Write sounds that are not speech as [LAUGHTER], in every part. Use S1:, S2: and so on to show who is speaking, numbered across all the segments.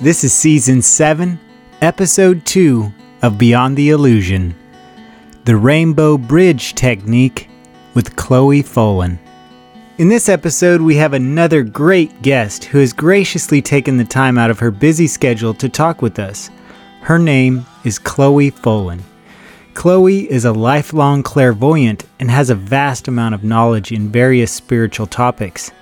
S1: This is season 7, episode 2 of Beyond the Illusion The Rainbow Bridge Technique with Chloe Folan. In this episode, we have another great guest who has graciously taken the time out of her busy schedule to talk with us. Her name is Chloe Folan. Chloe is a lifelong clairvoyant and has a vast amount of knowledge in various spiritual topics.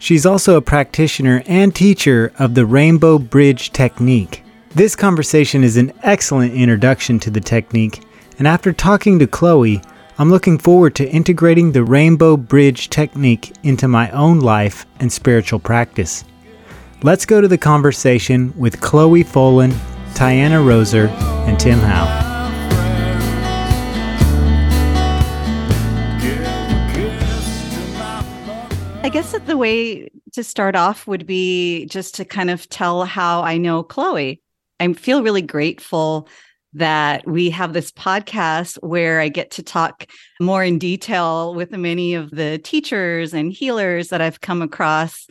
S1: She's also a practitioner and teacher of the Rainbow Bridge Technique. This conversation is an excellent introduction to the technique, and after talking to Chloe, I'm looking forward to integrating the Rainbow Bridge Technique into my own life and spiritual practice. Let's go to the conversation with Chloe Folan, Tianna Roser, and Tim Howe.
S2: I guess that the way to start off would be just to kind of tell how I know Chloe. I feel really grateful that we have this podcast where I get to talk more in detail with many of the teachers and healers that I've come across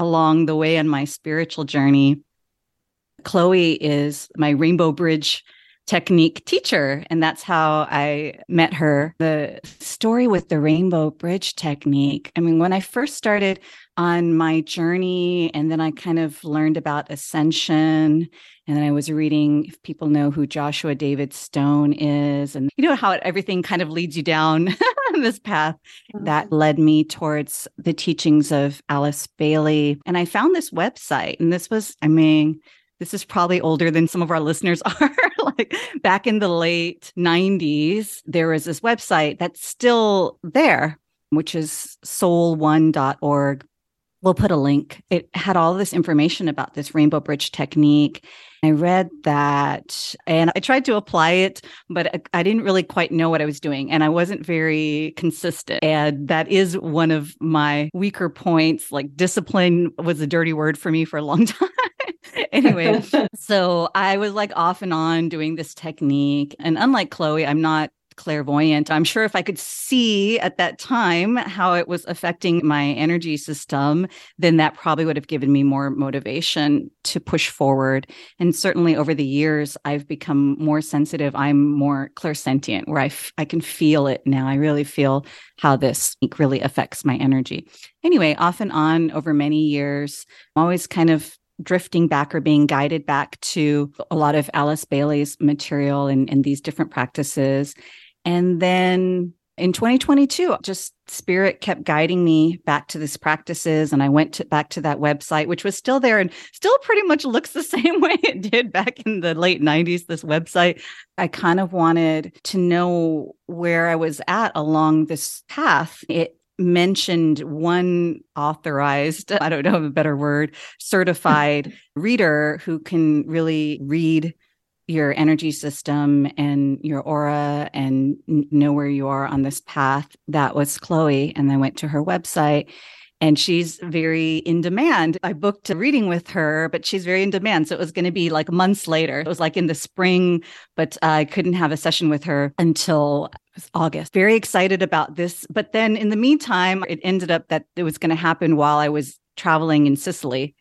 S2: along the way in my spiritual journey. Chloe is my Rainbow Bridge technique teacher. And that's how I met her. The story with the rainbow bridge technique. I mean, when I first started on my journey, and then I kind of learned about ascension. And then I was reading, if people know who Joshua David Stone is, and you know how everything kind of leads you down [LAUGHS] this path that mm-hmm. led me towards the teachings of Alice Bailey. And I found this website, and this was, I mean, this is probably older than some of our listeners [LAUGHS] are. like back in the late 90s, there was this website that's still there, which is soul1.org. We'll put a link. It had all this information about this rainbow bridge technique. I read that and I tried to apply it, but I didn't really quite know what I was doing and I wasn't very consistent. And that is one of my weaker points. Like discipline was a dirty word for me for a long [LAUGHS] time. [LAUGHS] anyway, [LAUGHS] so I was like off and on doing this technique. And unlike Chloe, I'm not clairvoyant. I'm sure if I could see at that time how it was affecting my energy system, then that probably would have given me more motivation to push forward. And certainly over the years, I've become more sensitive. I'm more clairsentient, where I, f- I can feel it now. I really feel how this really affects my energy. Anyway, off and on over many years, I'm always kind of drifting back or being guided back to a lot of Alice Bailey's material and, and these different practices. And then in 2022, just spirit kept guiding me back to these practices. And I went to, back to that website, which was still there and still pretty much [LAUGHS] looks the same way it did back in the late 90s. This website, I kind of wanted to know where I was at along this path. It mentioned one authorized, [LAUGHS] I don't know of a better word, certified reader who can really read your energy system and your aura and know where you are on this path. That was Chloe. And I went to her website and she's very in demand. I booked a reading with her, but she's very in demand. So it was going to be like months later. It was like in the spring, but I couldn't have a session with her until August. Very excited about this. But then in the meantime, it ended up that it was going to happen while I was traveling in Sicily.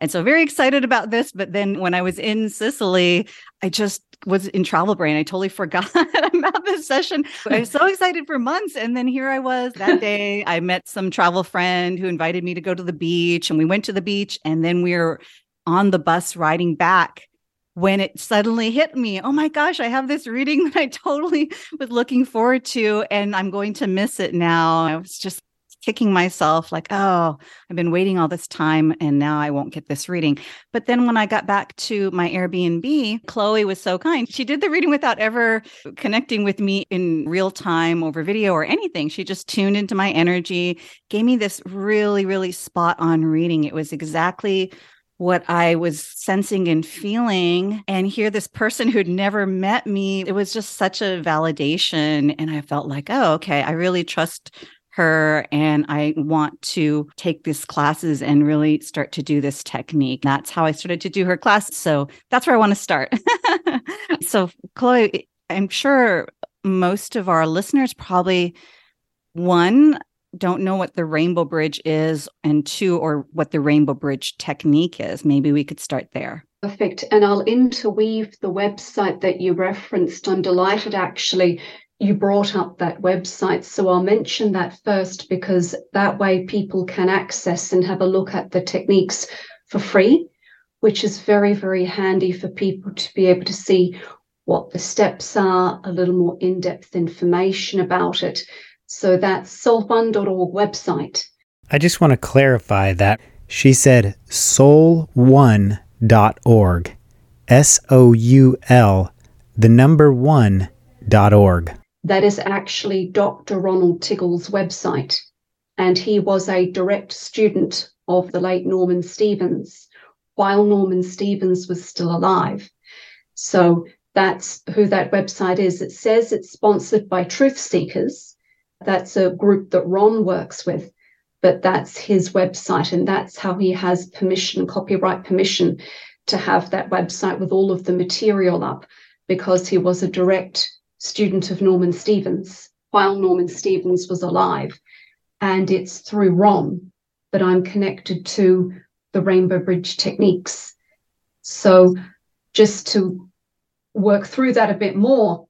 S2: And so very excited about this. But then when I was in Sicily, I just was in travel brain. I totally forgot [LAUGHS] about this session. I was so excited for months. And then here I was that [LAUGHS] day. I met some travel friend who invited me to go to the beach. And we went to the beach. And then we were on the bus riding back when it suddenly hit me oh my gosh i have this reading [LAUGHS] that i totally was looking forward to and i'm going to miss it now i was just kicking myself like, oh, I've been waiting all this time and now I won't get this reading. But then when I got back to my Airbnb, Chloe was so kind. She did the reading without ever connecting with me in real time over video or anything. She just tuned into my energy, gave me this really, really spot on reading. It was exactly what I was sensing and feeling and hear this person who'd never met me. It was just such a validation. And I felt like, oh, okay, I really trust her and I want to take these classes and really start to do this technique. That's how I started to do her class. So that's where I want to start. [LAUGHS] so, Chloe, I'm sure most of our listeners probably one don't know what the rainbow bridge is, and two, or what the rainbow bridge technique is. Maybe we could start there.
S3: Perfect. And I'll interweave the website that you referenced. I'm delighted actually you brought up that website. So I'll mention that first because that way people can access and have a look at the techniques for free, which is very, very handy for people to be able to see what the steps are, a little more in depth information about it. So that's soul1.org website.
S1: I just want to clarify that she said soul1.org. S O U L, the number one dot org.
S3: That is actually Dr. Ronald Tiggle's website. And he was a direct student of the late Norman Stevens while Norman Stevens was still alive. So that's who that website is. It says it's sponsored by Truth Seekers. That's a group that Ron works with, but that's his website, and that's how he has permission, copyright permission, to have that website with all of the material up because he was a direct student of Norman Stevens while Norman Stevens was alive. And it's through Ron that I'm connected to the Rainbow Bridge techniques. So, just to work through that a bit more,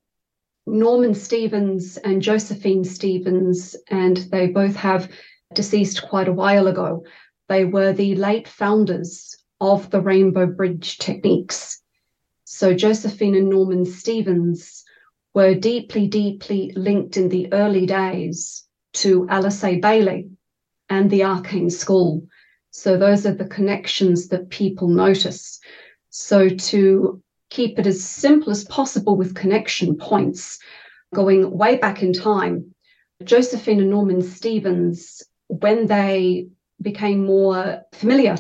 S3: Norman Stevens and Josephine Stevens, and they both have deceased quite a while ago. They were the late founders of the Rainbow Bridge techniques. So, Josephine and Norman Stevens were deeply, deeply linked in the early days to Alice A. Bailey and the Arcane School. So those are the connections that people notice. So to keep it as simple as possible with connection points, going way back in time, Josephine and Norman Stevens, when they became more familiar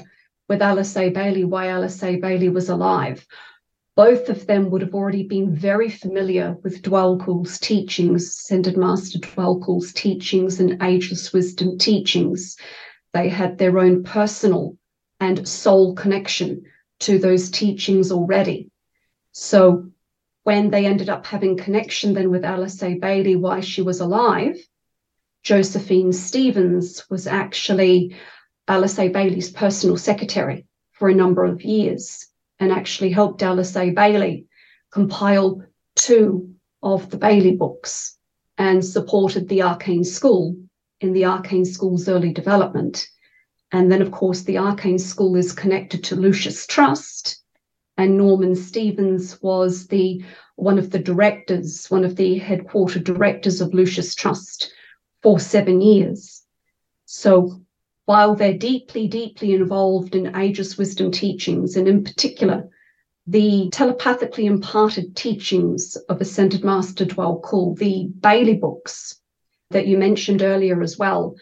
S3: with Alice A. Bailey, why Alice A. Bailey was alive, both of them would have already been very familiar with Djwhal Khul's teachings, Ascended Master Djwhal Khul's teachings and Ageless Wisdom teachings. They had their own personal and soul connection to those teachings already. So when they ended up having connection then with Alice A. Bailey while she was alive, Josephine Stevens was actually Alice A. Bailey's personal secretary for a number of years and actually helped Alice A. Bailey compile two of the Bailey books and supported the Arcane School in the Arcane School's early development. And then, of course, the Arcane School is connected to Lucis Trust, and Norman Stevens was the one of the directors, one of the headquarter directors of Lucis Trust for seven years. So while they're deeply, deeply involved in ageless wisdom teachings, and in particular, the telepathically imparted teachings of Ascended Master Djwhal Khul, the Bailey books that you mentioned earlier as well,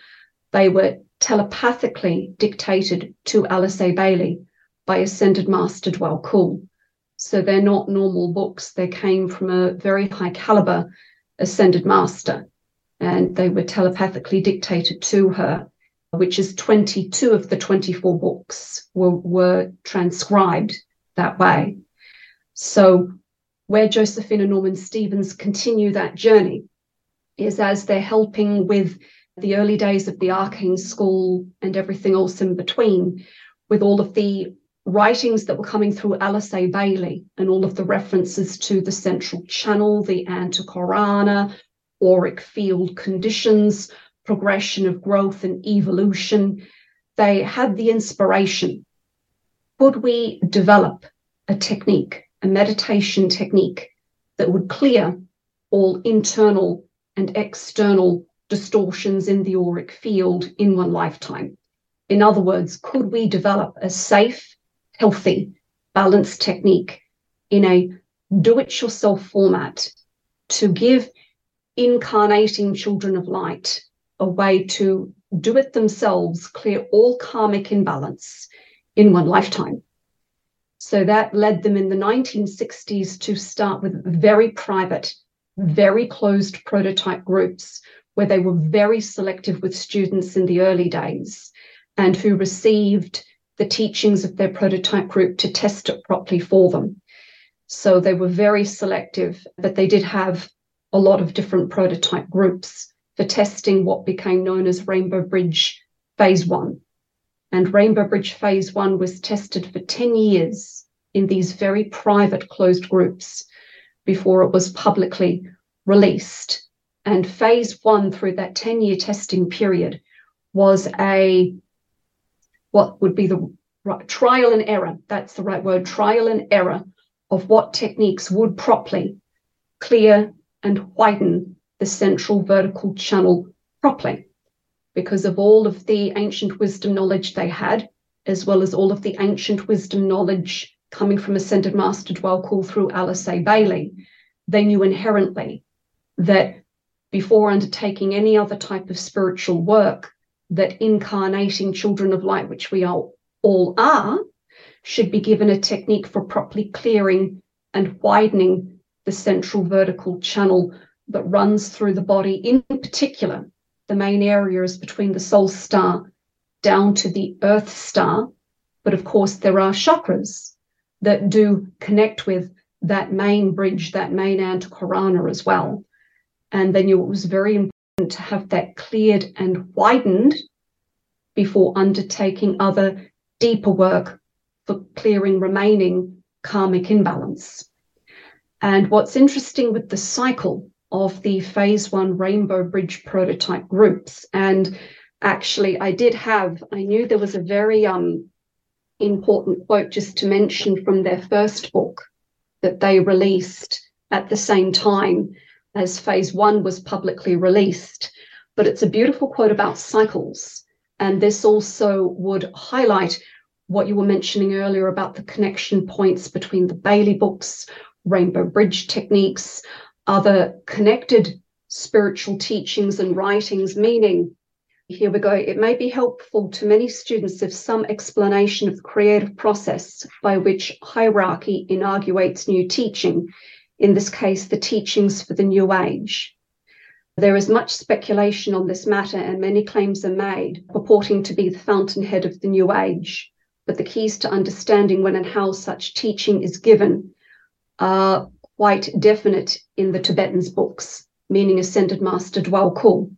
S3: they were telepathically dictated to Alice A. Bailey by Ascended Master Djwhal Khul. So they're not normal books. They came from a very high caliber Ascended Master, and they were telepathically dictated to her which is 22 of the 24 books were, were transcribed that way. So, where Josephine and Norman Stevens continue that journey is as they're helping with the early days of the arcane school and everything else in between, with all of the writings that were coming through Alice A. Bailey and all of the references to the central channel, the Antahkarana, auric field conditions, progression of growth and evolution. They had the inspiration. Could we develop a technique, a meditation technique that would clear all internal and external distortions in the auric field in one lifetime? In other words, could we develop a safe, healthy, balanced technique in a do it yourself format to give incarnating children of light a way to do it themselves, clear all karmic imbalance in one lifetime. So that led them in the 1960s to start with very private, very closed prototype groups where they were very selective with students in the early days and who received the teachings of their prototype group to test it properly for them. So they were very selective, but they did have a lot of different prototype groups for testing what became known as Rainbow Bridge Phase 1. And Rainbow Bridge Phase 1 was tested for 10 years in these very private closed groups before it was publicly released. And Phase 1, through that 10 year testing period, was a what would be the right, trial and error. That's the right word trial and error of what techniques would properly clear and widen the central vertical channel properly because of all of the ancient wisdom knowledge they had, as well as all of the ancient wisdom knowledge coming from Ascended Master Dwell through Alice A. Bailey. They knew inherently that before undertaking any other type of spiritual work, that incarnating children of light, which we are, all are, should be given a technique for properly clearing and widening the central vertical channel that runs through the body, in particular, the main area is between the soul star down to the earth star. But of course, there are chakras that do connect with that main bridge, that main antahkarana as well. And then it was very important to have that cleared and widened before undertaking other deeper work for clearing remaining karmic imbalance. And what's interesting with the cycle of the phase one Rainbow Bridge prototype groups, and actually, I did have, I knew there was a very um, important quote just to mention from their first book that they released at the same time as phase one was publicly released. But it's a beautiful quote about cycles. And this also would highlight what you were mentioning earlier about the connection points between the Bailey books, Rainbow Bridge techniques, other connected spiritual teachings and writings, meaning here we go. It may be helpful to many students if some explanation of the creative process by which hierarchy inaugurates new teaching in this case, the teachings for the New Age. There is much speculation on this matter, and many claims are made purporting to be the fountainhead of the New Age. But the keys to understanding when and how such teaching is given are quite definite in the Tibetan's books, meaning Ascended Master Djwhal Khul.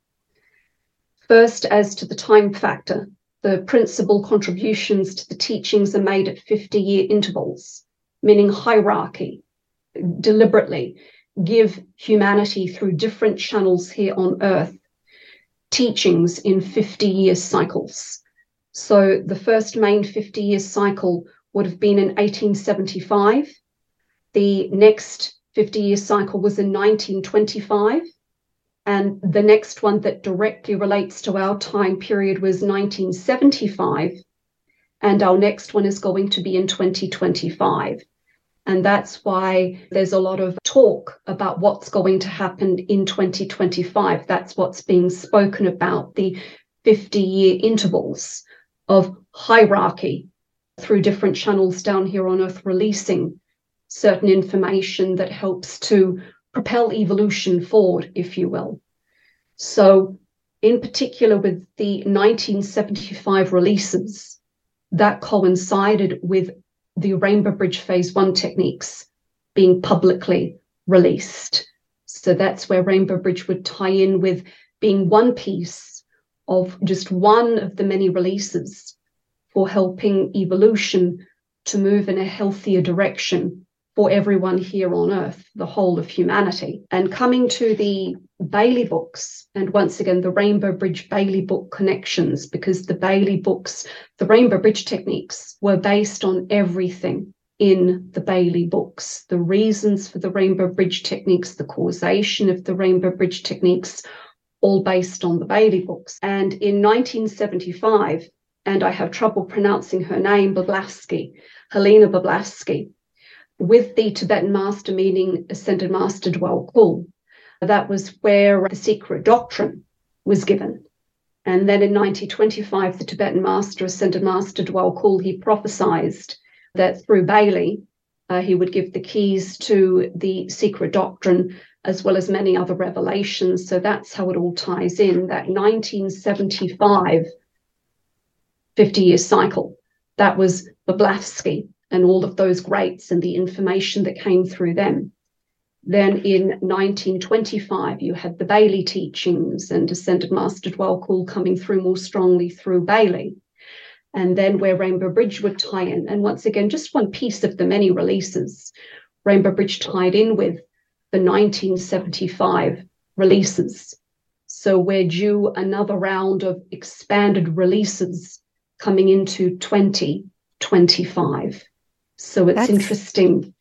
S3: First, as to the time factor, the principal contributions to the teachings are made at 50 year intervals, meaning hierarchy, deliberately give humanity through different channels here on earth teachings in 50 year cycles. So the first main 50 year cycle would have been in 1875. The next 50 year cycle was in 1925. And the next one that directly relates to our time period was 1975. And our next one is going to be in 2025. And that's why there's a lot of talk about what's going to happen in 2025. That's what's being spoken about the 50 year intervals of hierarchy through different channels down here on Earth, releasing certain information that helps to propel evolution forward, if you will. So, in particular, with the 1975 releases, that coincided with the Rainbow Bridge Phase 1 techniques being publicly released. So that's where Rainbow Bridge would tie in with being one piece of just one of the many releases for helping evolution to move in a healthier direction for everyone here on earth, the whole of humanity. And coming to the Bailey books, and once again, the Rainbow Bridge Bailey book connections, because the Bailey books, the Rainbow Bridge techniques were based on everything in the Bailey books. The reasons for the Rainbow Bridge techniques, the causation of the Rainbow Bridge techniques, all based on the Bailey books. And in 1975, and I have trouble pronouncing her name, Blavatsky, Helena Blavatsky, with the Tibetan master, meaning Ascended Master Djwhal Khul. That was where the secret doctrine was given. And then in 1925, the Tibetan master, Ascended Master Djwhal Khul, he prophesied that through Bailey, uh, he would give the keys to the secret doctrine as well as many other revelations. So that's how it all ties in. That 1975 50 year cycle, that was Blavatsky and all of those greats and the information that came through them. Then in 1925, you had the Bailey teachings and Ascended Master Djwhal Khul coming through more strongly through Bailey. And then where Rainbow Bridge would tie in. And once again, just one piece of the many releases, Rainbow Bridge tied in with the 1975 releases. So we're due another round of expanded releases coming into 2025. So it's That's- interesting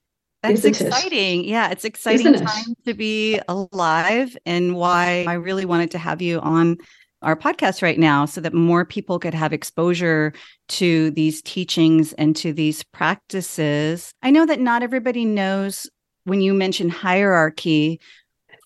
S2: that's exciting. It? Yeah, it's exciting Isn't time it? to be alive and why I really wanted to have you on our podcast right now so that more people could have exposure to these teachings and to these practices. I know that not everybody knows when you mention hierarchy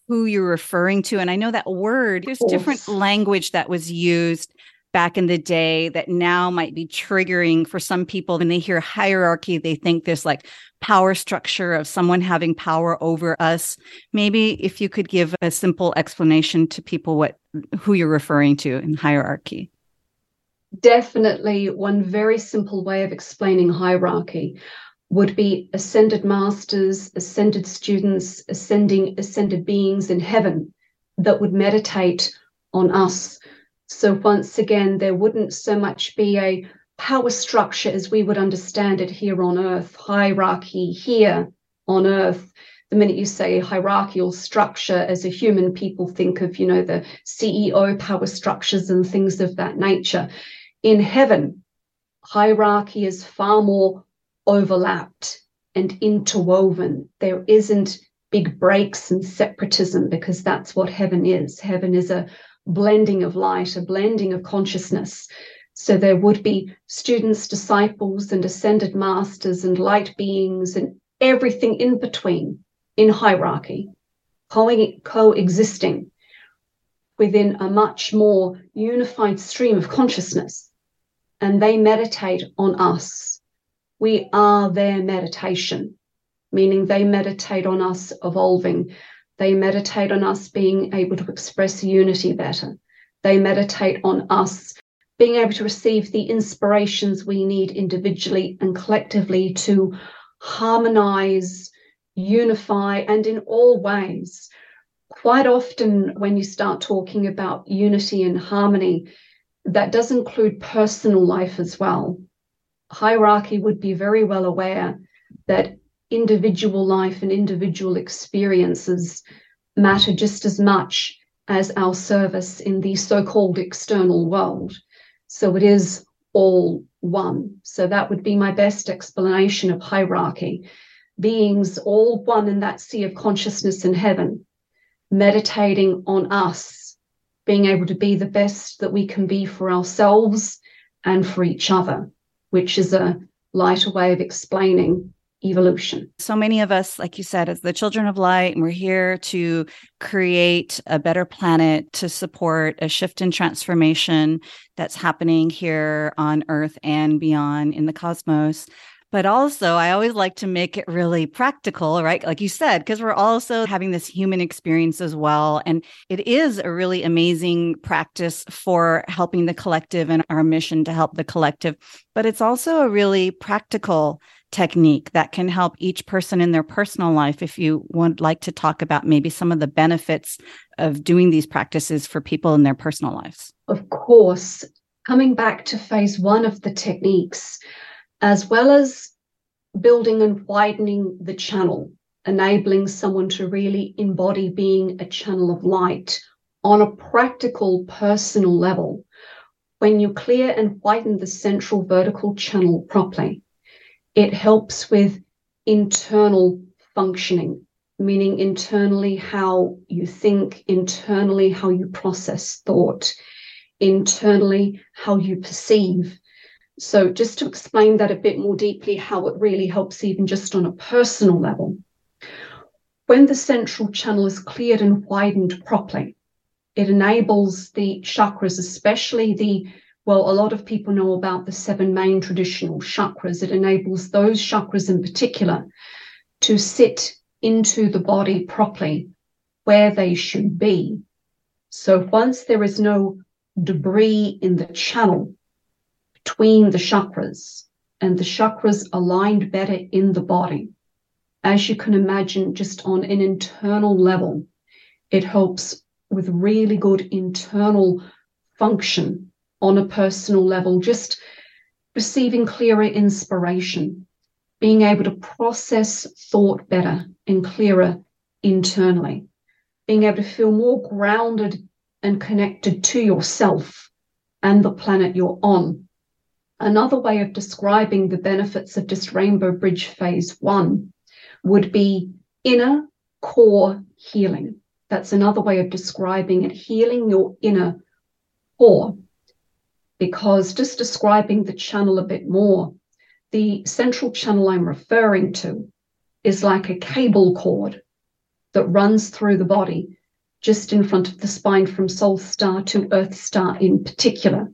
S2: who you're referring to and I know that word there's different language that was used back in the day that now might be triggering for some people when they hear hierarchy they think there's like power structure of someone having power over us. Maybe if you could give a simple explanation to people what who you're referring to in hierarchy.
S3: Definitely one very simple way of explaining hierarchy would be ascended masters ascended students ascending ascended beings in heaven that would meditate on us so once again, there wouldn't so much be a power structure as we would understand it here on earth, hierarchy here on earth. The minute you say hierarchical structure as a human, people think of, you know, the CEO power structures and things of that nature. In heaven, hierarchy is far more overlapped and interwoven. There isn't big breaks and separatism because that's what heaven is. Heaven is a blending of light, a blending of consciousness. So there would be students, disciples, and ascended masters, and light beings, and everything in between in hierarchy, co- coexisting within a much more unified stream of consciousness. And they meditate on us. We are their meditation, meaning they meditate on us evolving, they meditate on us being able to express unity better. They meditate on us being able to receive the inspirations we need individually and collectively to harmonize, unify, and in all ways. Quite often, when you start talking about unity and harmony, that does include personal life as well. Hierarchy would be very well aware that individual life and individual experiences matter just as much as our service in the so called external world. So it is all one. So that would be my best explanation of hierarchy. Beings all one in that sea of consciousness in heaven, meditating on us, being able to be the best that we can be for ourselves and for each other, which is a lighter way of explaining evolution.
S2: So many of us, like you said, as the children of light, and we're here to create a better planet to support a shift in transformation that's happening here on Earth and beyond in the cosmos. But also, I always like to make it really practical, right? Like you said, because we're also having this human experience as well. And it is a really amazing practice for helping the collective and our mission to help the collective. But it's also a really practical technique that can help each person in their personal life if you would like to talk about maybe some of the benefits of doing these practices for people in their personal lives.
S3: Of course coming back to phase one of the techniques as well as building and widening the channel enabling someone to really embody being a channel of light on a practical personal level when you clear and widen the central vertical channel properly it helps with internal functioning, meaning internally how you think, internally how you process thought, internally how you perceive. So, just to explain that a bit more deeply, how it really helps, even just on a personal level. When the central channel is cleared and widened properly, it enables the chakras, especially the well, a lot of people know about the seven main traditional chakras. It enables those chakras in particular to sit into the body properly where they should be. So once there is no debris in the channel between the chakras and the chakras aligned better in the body, as you can imagine, just on an internal level, it helps with really good internal function on a personal level, just receiving clearer inspiration, being able to process thought better and clearer internally, being able to feel more grounded and connected to yourself and the planet you're on. Another way of describing the benefits of just Rainbow Bridge Phase 1 would be inner core healing. That's another way of describing it, healing your inner core. Because just describing the channel a bit more, the central channel I'm referring to is like a cable cord that runs through the body just in front of the spine from soul star to earth star in particular.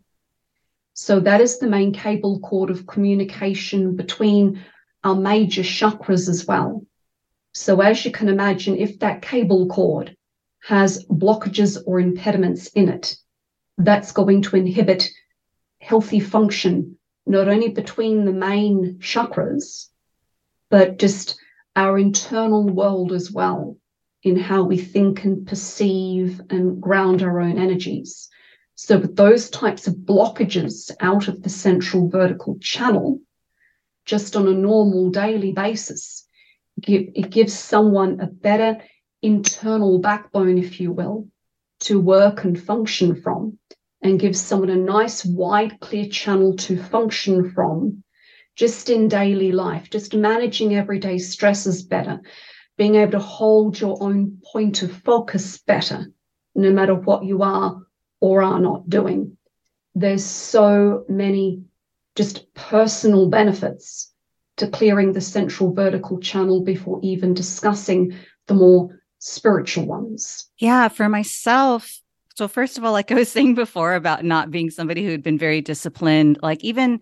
S3: So that is the main cable cord of communication between our major chakras as well. So as you can imagine, if that cable cord has blockages or impediments in it, that's going to inhibit healthy function, not only between the main chakras, but just our internal world as well, in how we think and perceive and ground our own energies. So, with those types of blockages out of the central vertical channel, just on a normal daily basis, it gives someone a better internal backbone, if you will, to work and function from, and gives someone a nice, wide, clear channel to function from just in daily life, just managing everyday stresses better, being able to hold your own point of focus better, no matter what you are or are not doing. There's so many just personal benefits to clearing the central vertical channel before even discussing the more spiritual ones.
S2: Yeah, for myself, so first of all, like I was [LAUGHS] saying before about not being somebody who had been very disciplined, like even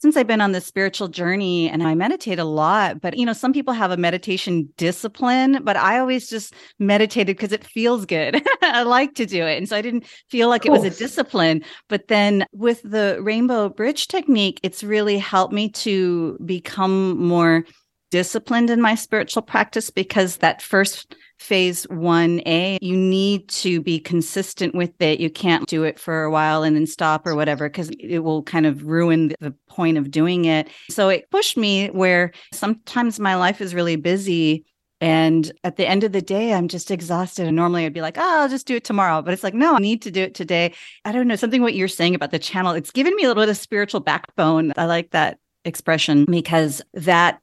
S2: since I've been on this spiritual journey and I meditate a lot, but you know, some people have a meditation discipline, but I always just meditated because it feels good. [LAUGHS] I like to do it. And so I didn't feel like it was a discipline. But then with the rainbow bridge technique, it's really helped me to become more disciplined in my spiritual practice because that first phase 1A, you need to be consistent with it. You can't do it for a while and then stop or whatever because it will kind of ruin the point of doing it. So it pushed me where sometimes my life is really busy and at the end of the day, I'm just exhausted. And normally I'd be like, oh, I'll just do it tomorrow. But it's like, no, I need to do it today. I don't know, something what you're saying about the channel, it's given me a little bit of spiritual backbone. I like that expression because that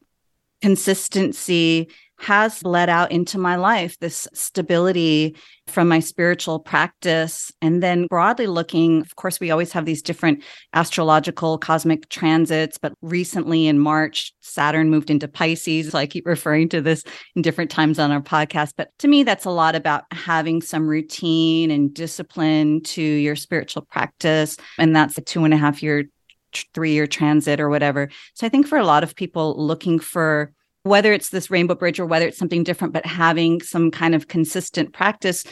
S2: consistency has led out into my life this stability from my spiritual practice. And then broadly looking, of course, we always have these different astrological cosmic transits, but recently in March, Saturn moved into Pisces. So I keep referring to this in different times on our podcast. But to me, that's a lot about having some routine and discipline to your spiritual practice. And that's a two and a half year three year transit or whatever. So I think for a lot of people looking for whether it's this rainbow bridge or whether it's something different, but having some kind of consistent practice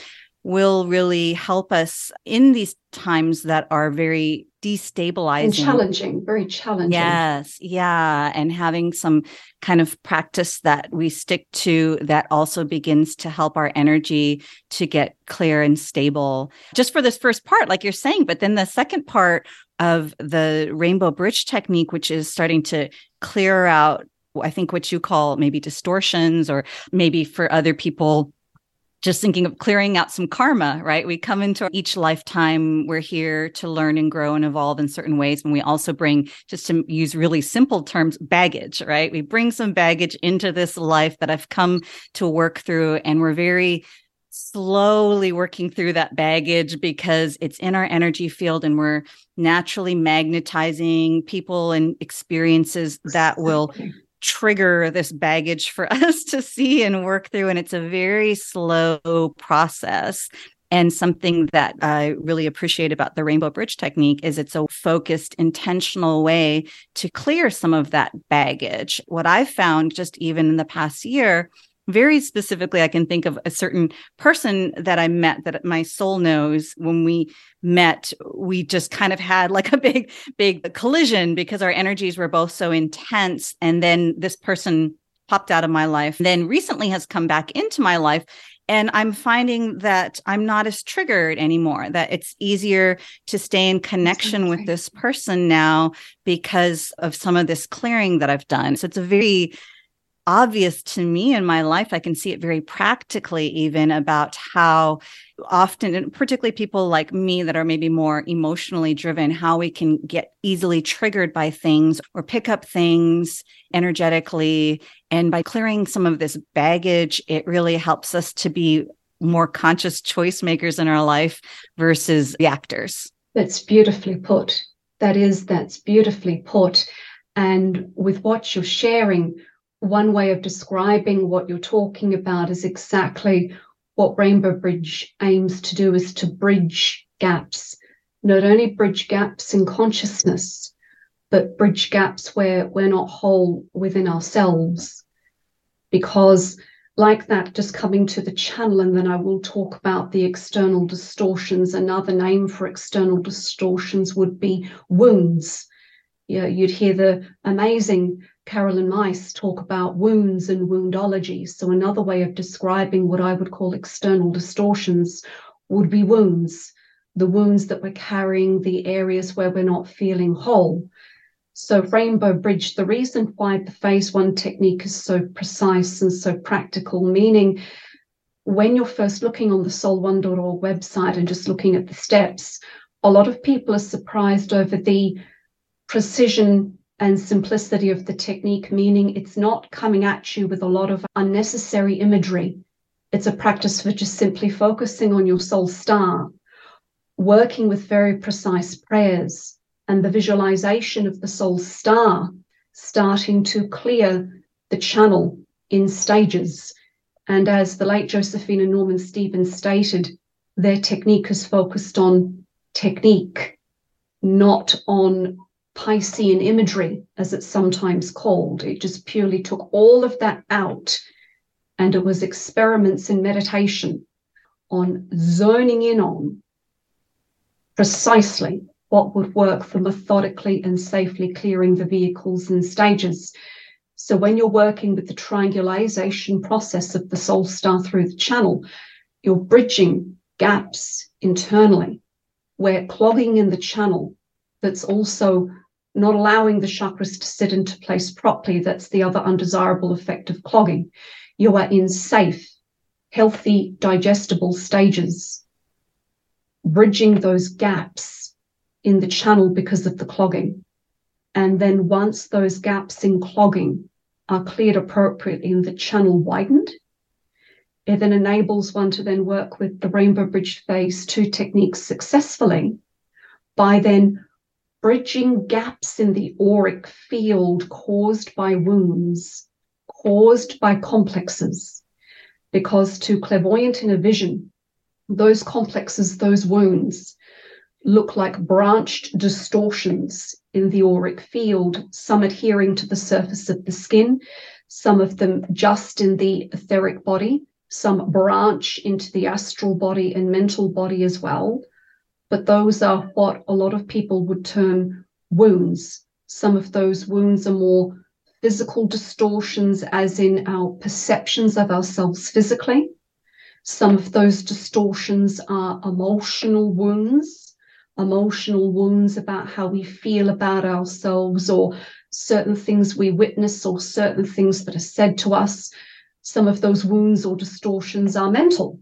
S2: will really help us in these times that are very destabilizing. and
S3: challenging very challenging.
S2: Yes yeah and having some kind of practice that we stick to that also begins to help our energy to get clear and stable. Just for this first part like you're saying but then the second part of the rainbow bridge technique which is starting to clear out I think what you call maybe distortions, or maybe for other people, just thinking of clearing out some karma, right? We come into each lifetime, we're here to learn and grow and evolve in certain ways. And we also bring, just to use really simple terms, baggage, right? We bring some baggage into this life that I've come to work through. And we're very slowly working through that baggage because it's in our energy field and we're naturally magnetizing people and experiences that will trigger this baggage for [LAUGHS] us to see and work through. And it's a very slow process. And something that I really appreciate about the Rainbow Bridge technique is it's a focused, intentional way to clear some of that baggage. What I've found just even in the past year very specifically i can think of a certain person that i met that my soul knows when we met we just kind of had like a big big collision because our energies were both so intense and then this person popped out of my life, then recently has come back into my life. And I'm finding that I'm not as triggered anymore, that it's easier to stay in connection with this person now because of some of this clearing that I've done. So it's a very obvious to me in my life. I can see it very practically, even about how often, and particularly people like me that are maybe more emotionally driven, how we can get easily triggered by things or pick up things energetically. And by clearing some of this baggage, it really helps us to be more conscious choice makers in our life versus the actors.
S3: That's beautifully put. That is, that's beautifully put. And with what you're sharing, one way of describing what you're talking about is exactly what Rainbow Bridge aims to do is to bridge gaps, not only bridge gaps in consciousness, but bridge gaps where we're not whole within ourselves. Because, like that, just coming to the channel, and then I will talk about the external distortions. Another name for external distortions would be wounds. Yeah, you'd hear the amazing Caroline Myss talk about wounds and woundology. So, another way of describing what I would call external distortions would be wounds, the wounds that we're carrying, the areas where we're not feeling whole. So, Rainbow Bridge, the reason why the phase one technique is so precise and so practical, meaning when you're first looking on the soul1.org website and just looking at the steps, a lot of people are surprised over the precision and simplicity of the technique, meaning it's not coming at you with a lot of unnecessary imagery. It's a practice for just simply focusing on your soul star, working with very precise prayers, and the visualization of the soul star starting to clear the channel in stages. And as the late Josephina Norman Stevens stated, their technique is focused on technique, not on Piscean imagery, as it's sometimes called. It just purely took all of that out. And it was experiments in meditation on zoning in on precisely what would work for methodically and safely clearing the vehicles and stages. So when you're working with the triangulation process of the soul star through the channel, you're bridging gaps internally where clogging in the channel that's also not allowing the chakras to sit into place properly. That's the other undesirable effect of clogging. You are in safe, healthy, digestible stages, bridging those gaps in the channel because of the clogging. And then once those gaps in clogging are cleared appropriately and the channel widened, it then enables one to then work with the Rainbow Bridge Phase 2 techniques successfully by then bridging gaps in the auric field caused by wounds, caused by complexes. Because to clairvoyant inner vision, those complexes, those wounds, look like branched distortions in the auric field, some adhering to the surface of the skin, some of them just in the etheric body, some branch into the astral body and mental body as well but those are what a lot of people would term wounds. Some of those wounds are more physical distortions, as in our perceptions of ourselves physically. Some of those distortions are emotional wounds, emotional wounds about how we feel about ourselves or certain things we witness or certain things that are said to us. Some of those wounds or distortions are mental,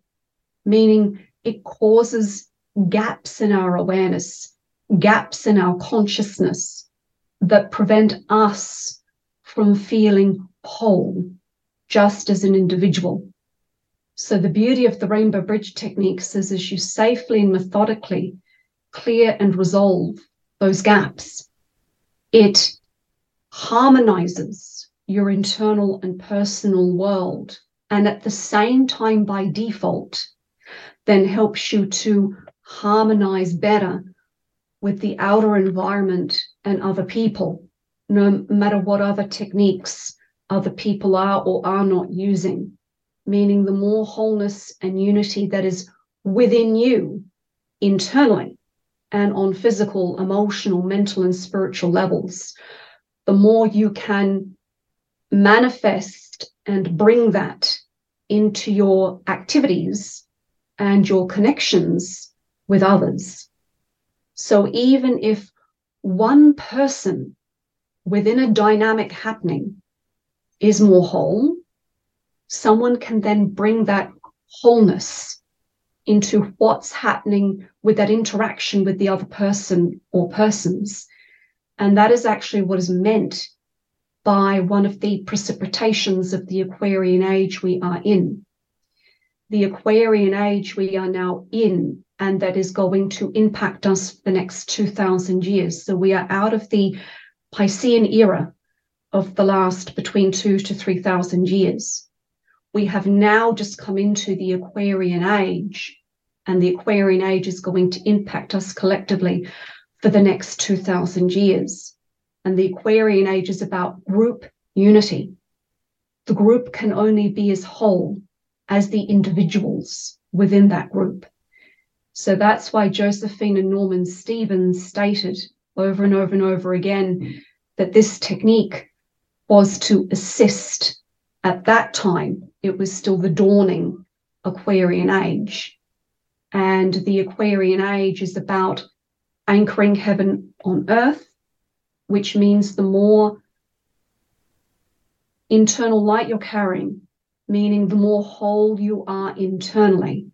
S3: meaning it causes gaps in our awareness, gaps in our consciousness that prevent us from feeling whole just as an individual. So, the beauty of the Rainbow Bridge techniques is as you safely and methodically clear and resolve those gaps, it harmonizes your internal and personal world. And at the same time, by default, then helps you to harmonize better with the outer environment and other people, no matter what other techniques other people are or are not using. Meaning, the more wholeness and unity that is within you internally and on physical, emotional, mental, and spiritual levels, the more you can manifest and bring that into your activities and your connections with others. So even if one person within a dynamic happening is more whole, someone can then bring that wholeness into what's happening with that interaction with the other person or persons. And that is actually what is meant by one of the precipitations of the Aquarian age we are in. The Aquarian age we are now in, and that is going to impact us the next 2,000 years. So we are out of the Piscean era of the last between two to 3,000 years. We have now just come into the Aquarian age, and the Aquarian age is going to impact us collectively for the next 2,000 years. And the Aquarian age is about group unity. The group can only be as whole as the individuals within that group. So that's why Josephine and Norman Stevens stated over and over and over again that this technique was to assist at that time. It was still the dawning Aquarian age. And the Aquarian age is about anchoring heaven on earth which means the more internal light you're carrying, meaning the more whole you are internally,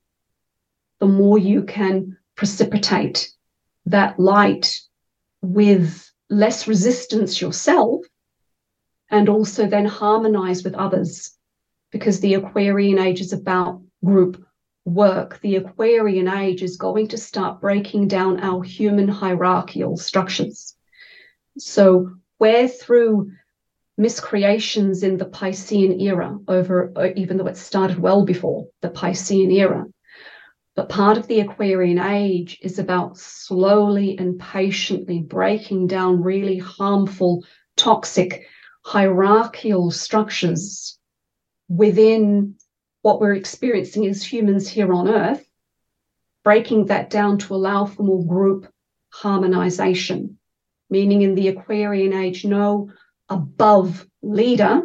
S3: the more you can precipitate that light with less resistance yourself and also then harmonize with others because the Aquarian age is about group work. The Aquarian age is going to start breaking down our human hierarchical structures. So where through miscreations in the Piscean era, over uh, even though it started well before the Piscean era, but part of the Aquarian age is about slowly and patiently breaking down really harmful, toxic, hierarchical structures within what we're experiencing as humans here on Earth, breaking that down to allow for more group harmonization meaning in the Aquarian age, no above leader,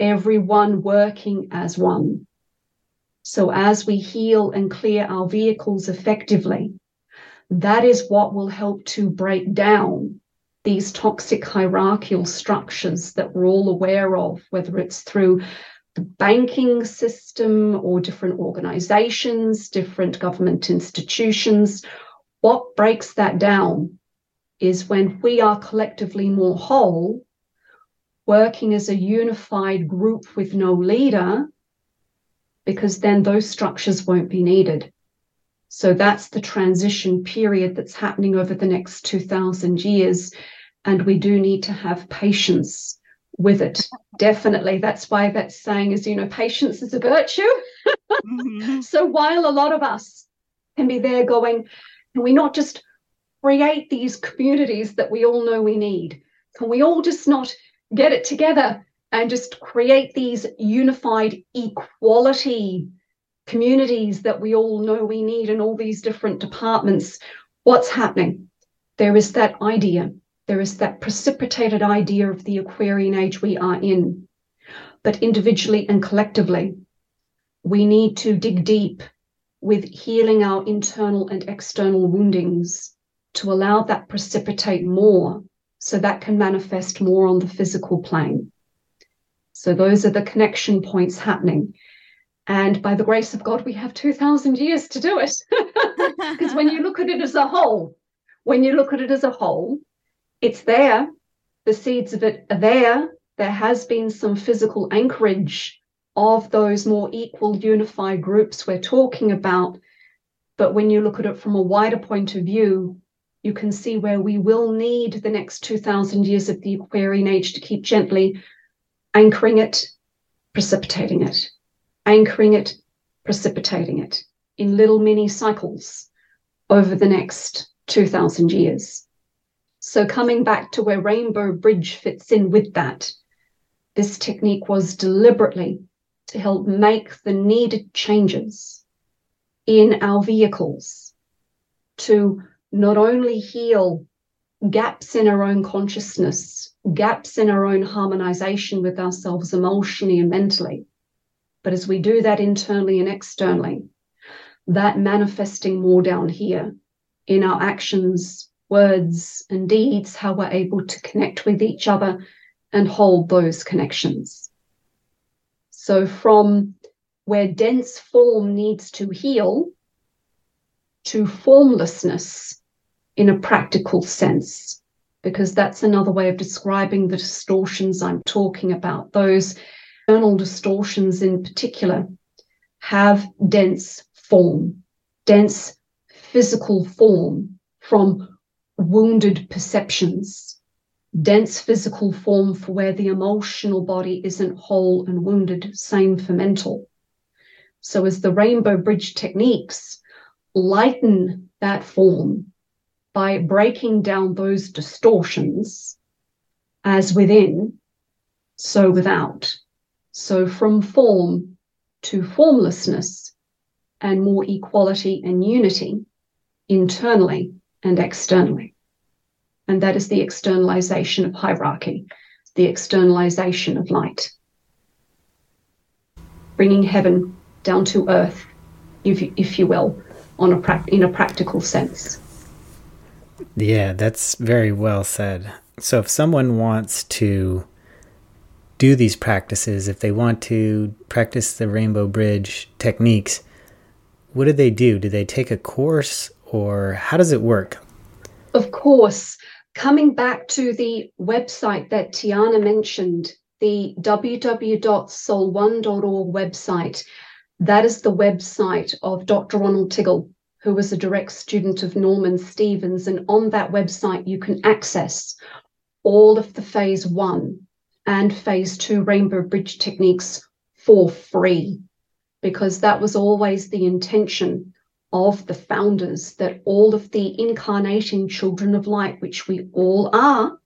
S3: everyone working as one. So as we heal and clear our vehicles effectively, that is what will help to break down these toxic hierarchical structures that we're all aware of, whether it's through the banking system or different organizations, different government institutions. What breaks that down is when we are collectively more whole, working as a unified group with no leader, because then those structures won't be needed. So that's the transition period that's happening over the next 2000 years. And we do need to have patience with it. Definitely. That's why that saying is, you know, patience is a virtue. mm-hmm. [LAUGHS] So while a lot of us can be there going, can we not just create these communities that we all know we need? Can we all just not get it together and just create these unified equality communities that we all know we need in all these different departments? What's happening? There is that idea. There is that precipitated idea of the Aquarian age we are in. But individually and collectively, we need to dig deep with healing our internal and external woundings to allow that precipitate more so that can manifest more on the physical plane. So those are the connection points happening. And by the grace of God, we have 2,000 years to do it. [LAUGHS] Because when you look at it as a whole, when you look at it as a whole, it's there. The seeds of it are there. There has been some physical anchorage of those more equal, unified groups we're talking about. But when you look at it from a wider point of view, you can see where we will need the next 2000 years of the Aquarian age to keep gently anchoring it, precipitating it, anchoring it, precipitating it in little mini cycles over the next 2000 years. So, coming back to where Rainbow Bridge fits in with that, this technique was deliberately to help make the needed changes in our vehicles to not only heal gaps in our own consciousness, gaps in our own harmonization with ourselves emotionally and mentally. But as we do that internally and externally, that manifesting more down here in our actions, words, and deeds, how we're able to connect with each other and hold those connections. So, from where dense form needs to heal to formlessness in a practical sense, because that's another way of describing the distortions I'm talking about. Those external distortions, in particular, have dense form, dense physical form from wounded perceptions, dense physical form for where the emotional body isn't whole and wounded, same for mental. So, as the rainbow bridge techniques lighten that form by breaking down those distortions as within, so without. So, from form to formlessness and more equality and unity internally and externally. And that is the externalization of hierarchy, the externalization of light. Bringing heaven down to earth, if you, if you will, on a pra- in a practical sense.
S1: Yeah, that's very well said. So if someone wants to do these practices, if they want to practice the Rainbow Bridge techniques, what do they do? Do they take a course or how does it work?
S3: Of course, coming back to the website that Tianna mentioned, the www.soul1.org website, that is the website of Dr. Ronald Tiggle, who was a direct student of Norman Stevens. And on that website, you can access all of the phase one and phase two Rainbow Bridge techniques for free, because that was always the intention of the founders that all of the incarnating children of light, which we all are,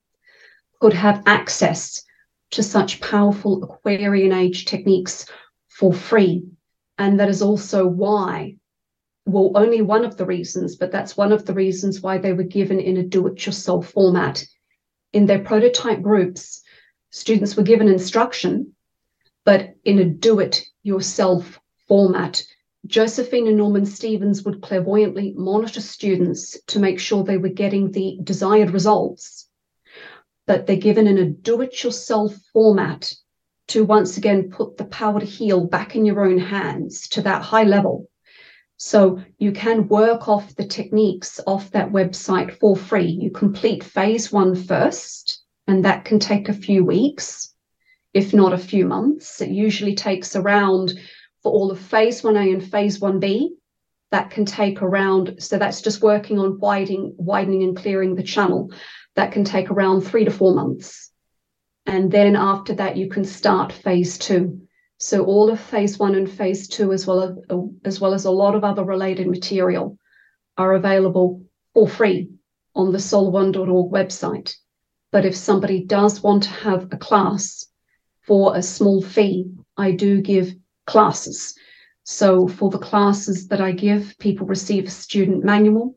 S3: could have access to such powerful Aquarian age techniques for free. And that is also why, well, only one of the reasons, but that's one of the reasons why they were given in a do it yourself format. In their prototype groups, students were given instruction, but in a do it yourself format Josephine and Norman Stevens would clairvoyantly monitor students to make sure they were getting the desired results, but they're given in a do it yourself format to once again put the power to heal back in your own hands to that high level. So you can work off the techniques off that website for free. You complete phase one first, and that can take a few weeks, if not a few months. It usually takes around for all of phase 1A and phase 1B. That can take around, so that's just working on widening, widening and clearing the channel. That can take around three to four months. And then after that, you can start phase two. So all of phase one and phase two, as well as, as well as a lot of other related material, are available for free on the soul1.org website. But if somebody does want to have a class for a small fee, I do give classes. So for the classes that I give, people receive a student manual.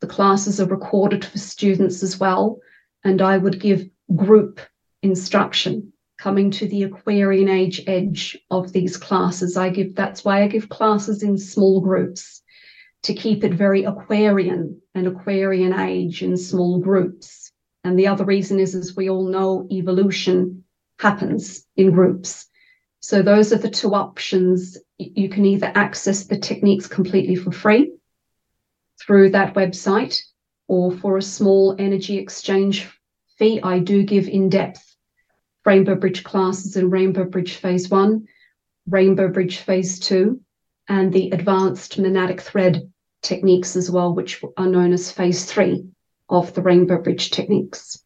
S3: The classes are recorded for students as well. And I would give group instruction coming to the Aquarian age edge of these classes. I give that's why I give classes in small groups to keep it very Aquarian and Aquarian age in small groups. And the other reason is, as we all know, evolution happens in groups. So those are the two options. You can either access the techniques completely for free through that website, or for a small energy exchange fee, I do give in-depth Rainbow Bridge classes in Rainbow Bridge Phase 1, Rainbow Bridge Phase 2, and the advanced monadic thread techniques as well, which are known as Phase 3 of the Rainbow Bridge techniques.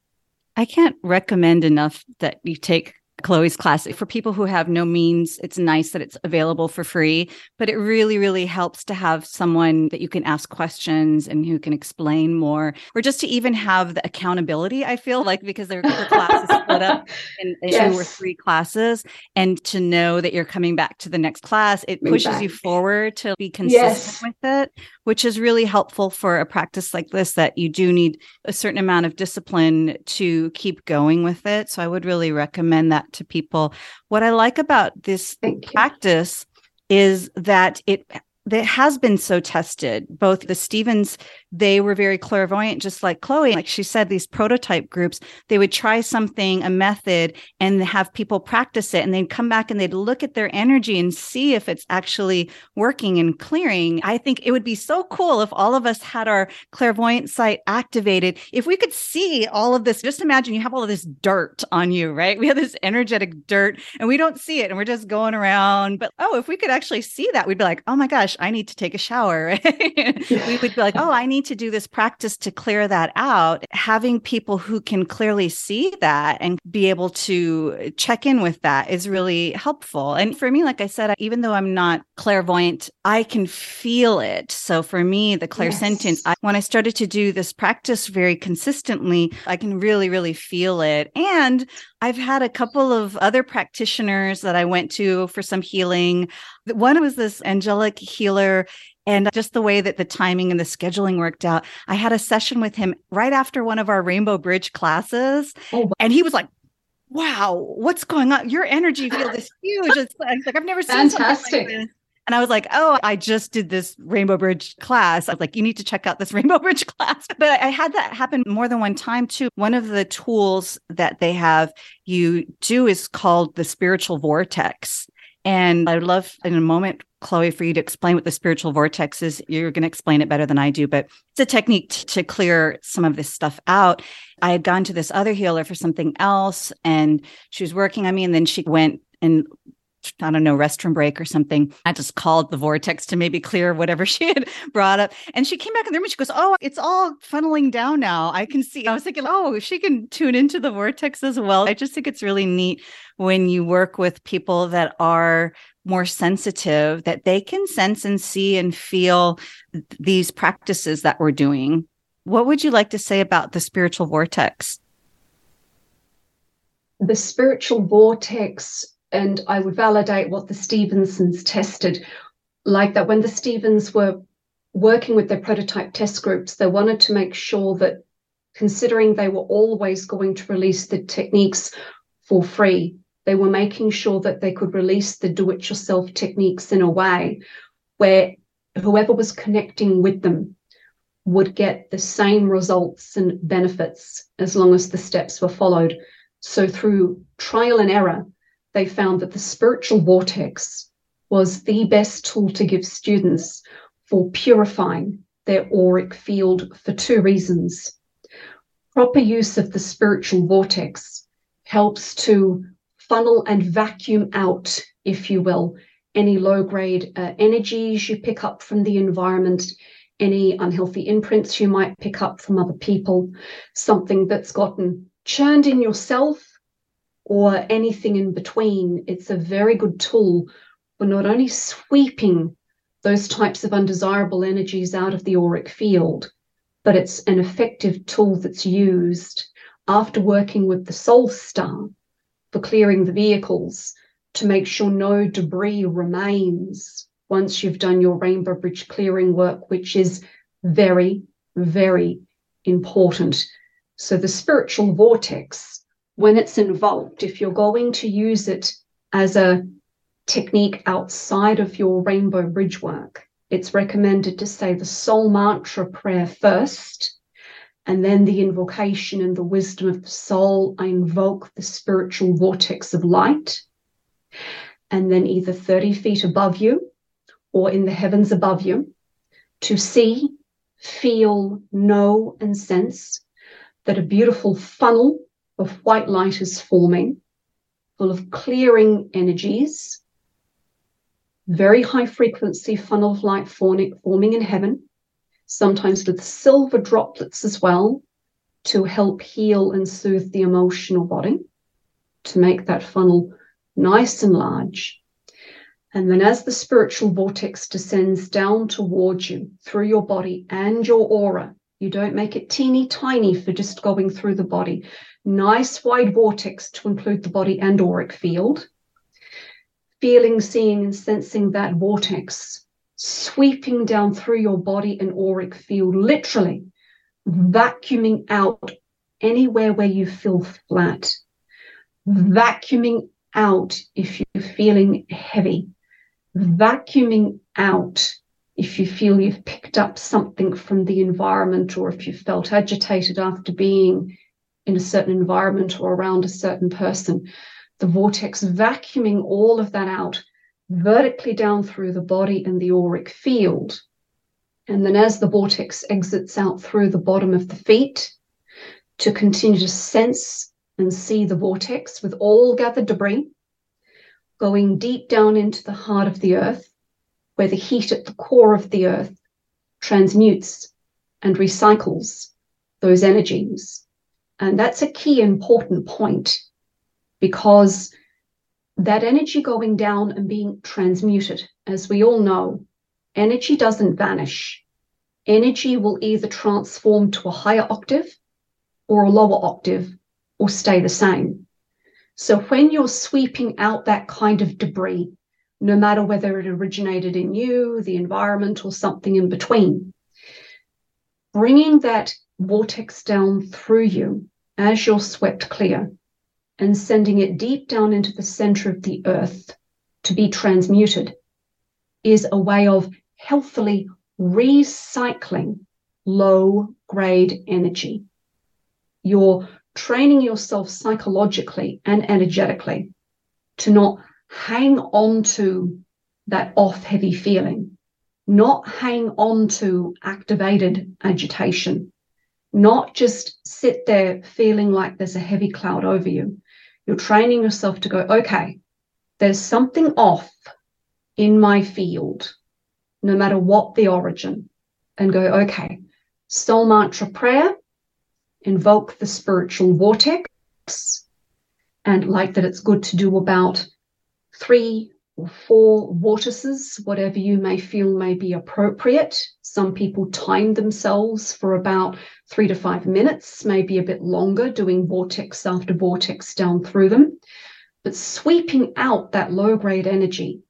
S2: I can't recommend enough that you take Chloe's class. For people who have no means, it's nice that it's available for free, but it really, really helps to have someone that you can ask questions and who can explain more, or just to even have the accountability. I feel like because their [LAUGHS] classes split up in, in yes. two or three classes, and to know that you're coming back to the next class, it pushes back. you forward to be consistent yes. with it, which is really helpful for a practice like this that you do need a certain amount of discipline to keep going with it. So I would really recommend that to people. What I like about this practice is that it that has been so tested. Both the Stevens, they were very clairvoyant, just like Chloe. Like she said, these prototype groups, they would try something, a method, and have people practice it. And they'd come back and they'd look at their energy and see if it's actually working and clearing. I think it would be so cool if all of us had our clairvoyant sight activated. If we could see all of this, just imagine you have all of this dirt on you, right? We have this energetic dirt and we don't see it and we're just going around. But oh, if we could actually see that, we'd be like, oh my gosh, I need to take a shower. [LAUGHS] we would be like, oh, I need to do this practice to clear that out. Having people who can clearly see that and be able to check in with that is really helpful. And for me, like I said, even though I'm not clairvoyant, I can feel it. So for me, the clairsentience, yes. I, when I started to do this practice very consistently, I can really, really feel it. And I've had a couple of other practitioners that I went to for some healing. One was this angelic healer. And just the way that the timing and the scheduling worked out, I had a session with him right after one of our Rainbow Bridge classes. Oh, and he was like, wow, what's going on? Your energy field is huge. It's like, I've never seen Fantastic. Like and I was like, oh, I just did this Rainbow Bridge class. I was like, you need to check out this [LAUGHS] Rainbow Bridge class. But I had that happen more than one time too. One of the tools that they have you do is called the spiritual vortex. And I'd love in a moment, Chloe, for you to explain what the spiritual vortex is. You're going to explain it better than I do, but it's a technique t- to clear some of this stuff out. I had gone to this other healer for something else and she was working on me. And then she went and I don't know, restroom break or something. I just called the vortex to maybe clear whatever [LAUGHS] she had brought up. And she came back in the room and she goes, Oh, it's all funneling down now. I can see. I was thinking, Oh, she can tune into the vortex as well. I just think it's really neat when you work with people that are more sensitive, that they can sense and see and feel these practices that we're doing. What would you like to say about the spiritual vortex?
S3: The spiritual vortex and I would validate what the Stevensons tested. Like that, when the Stevens were working with their prototype test groups, they wanted to make sure that, considering they were always going to release the techniques for free, they were making sure that they could release the do it yourself techniques in a way where whoever was connecting with them would get the same results and benefits as long as the steps were followed. So, through trial and error, they found that the spiritual vortex was the best tool to give students for purifying their auric field for two reasons. Proper use of the spiritual vortex helps to funnel and vacuum out, if you will, any low grade uh, energies you pick up from the environment, any unhealthy imprints you might pick up from other people, something that's gotten churned in yourself or anything in between, it's a very good tool for not only sweeping those types of undesirable energies out of the auric field, but it's an effective tool that's used after working with the soul star for clearing the vehicles to make sure no debris remains once you've done your rainbow bridge clearing work, which is very, very important. So the spiritual vortex when it's involved, if you're going to use it as a technique outside of your rainbow bridge work, it's recommended to say the soul mantra prayer first, and then the invocation and the wisdom of the soul. I invoke the spiritual vortex of light. And then either 30 feet above you or in the heavens above you to see, feel, know, and sense that a beautiful funnel of white light is forming, full of clearing energies, very high frequency funnel of light forming in heaven, sometimes with silver droplets as well to help heal and soothe the emotional body, to make that funnel nice and large. And then as the spiritual vortex descends down towards you through your body and your aura, you don't make it teeny tiny for just going through the body. Nice wide vortex to include the body and auric field. Feeling, seeing, and sensing that vortex sweeping down through your body and auric field, literally vacuuming out anywhere where you feel flat, vacuuming out if you're feeling heavy, vacuuming out if you feel you've picked up something from the environment or if you felt agitated after being in a certain environment or around a certain person. The vortex vacuuming all of that out vertically down through the body and the auric field. And then as the vortex exits out through the bottom of the feet, to continue to sense and see the vortex with all gathered debris, going deep down into the heart of the earth, where the heat at the core of the earth transmutes and recycles those energies. And that's a key important point because that energy going down and being transmuted, as we all know, energy doesn't vanish. Energy will either transform to a higher octave or a lower octave or stay the same. So when you're sweeping out that kind of debris, no matter whether it originated in you, the environment, or something in between, bringing that vortex down through you as you're swept clear and sending it deep down into the center of the earth to be transmuted is a way of healthily recycling low grade energy. You're training yourself psychologically and energetically to not hang on to that off heavy feeling, not hang on to activated agitation, not just sit there feeling like there's a heavy cloud over you, you're training yourself to go, okay, there's something off in my field, no matter what the origin, and go, okay, soul mantra prayer, invoke the spiritual vortex, and like that, it's good to do about three four vortices, whatever you may feel may be appropriate. Some people time themselves for about three to five minutes, maybe a bit longer, doing vortex after vortex down through them. But sweeping out that low grade energy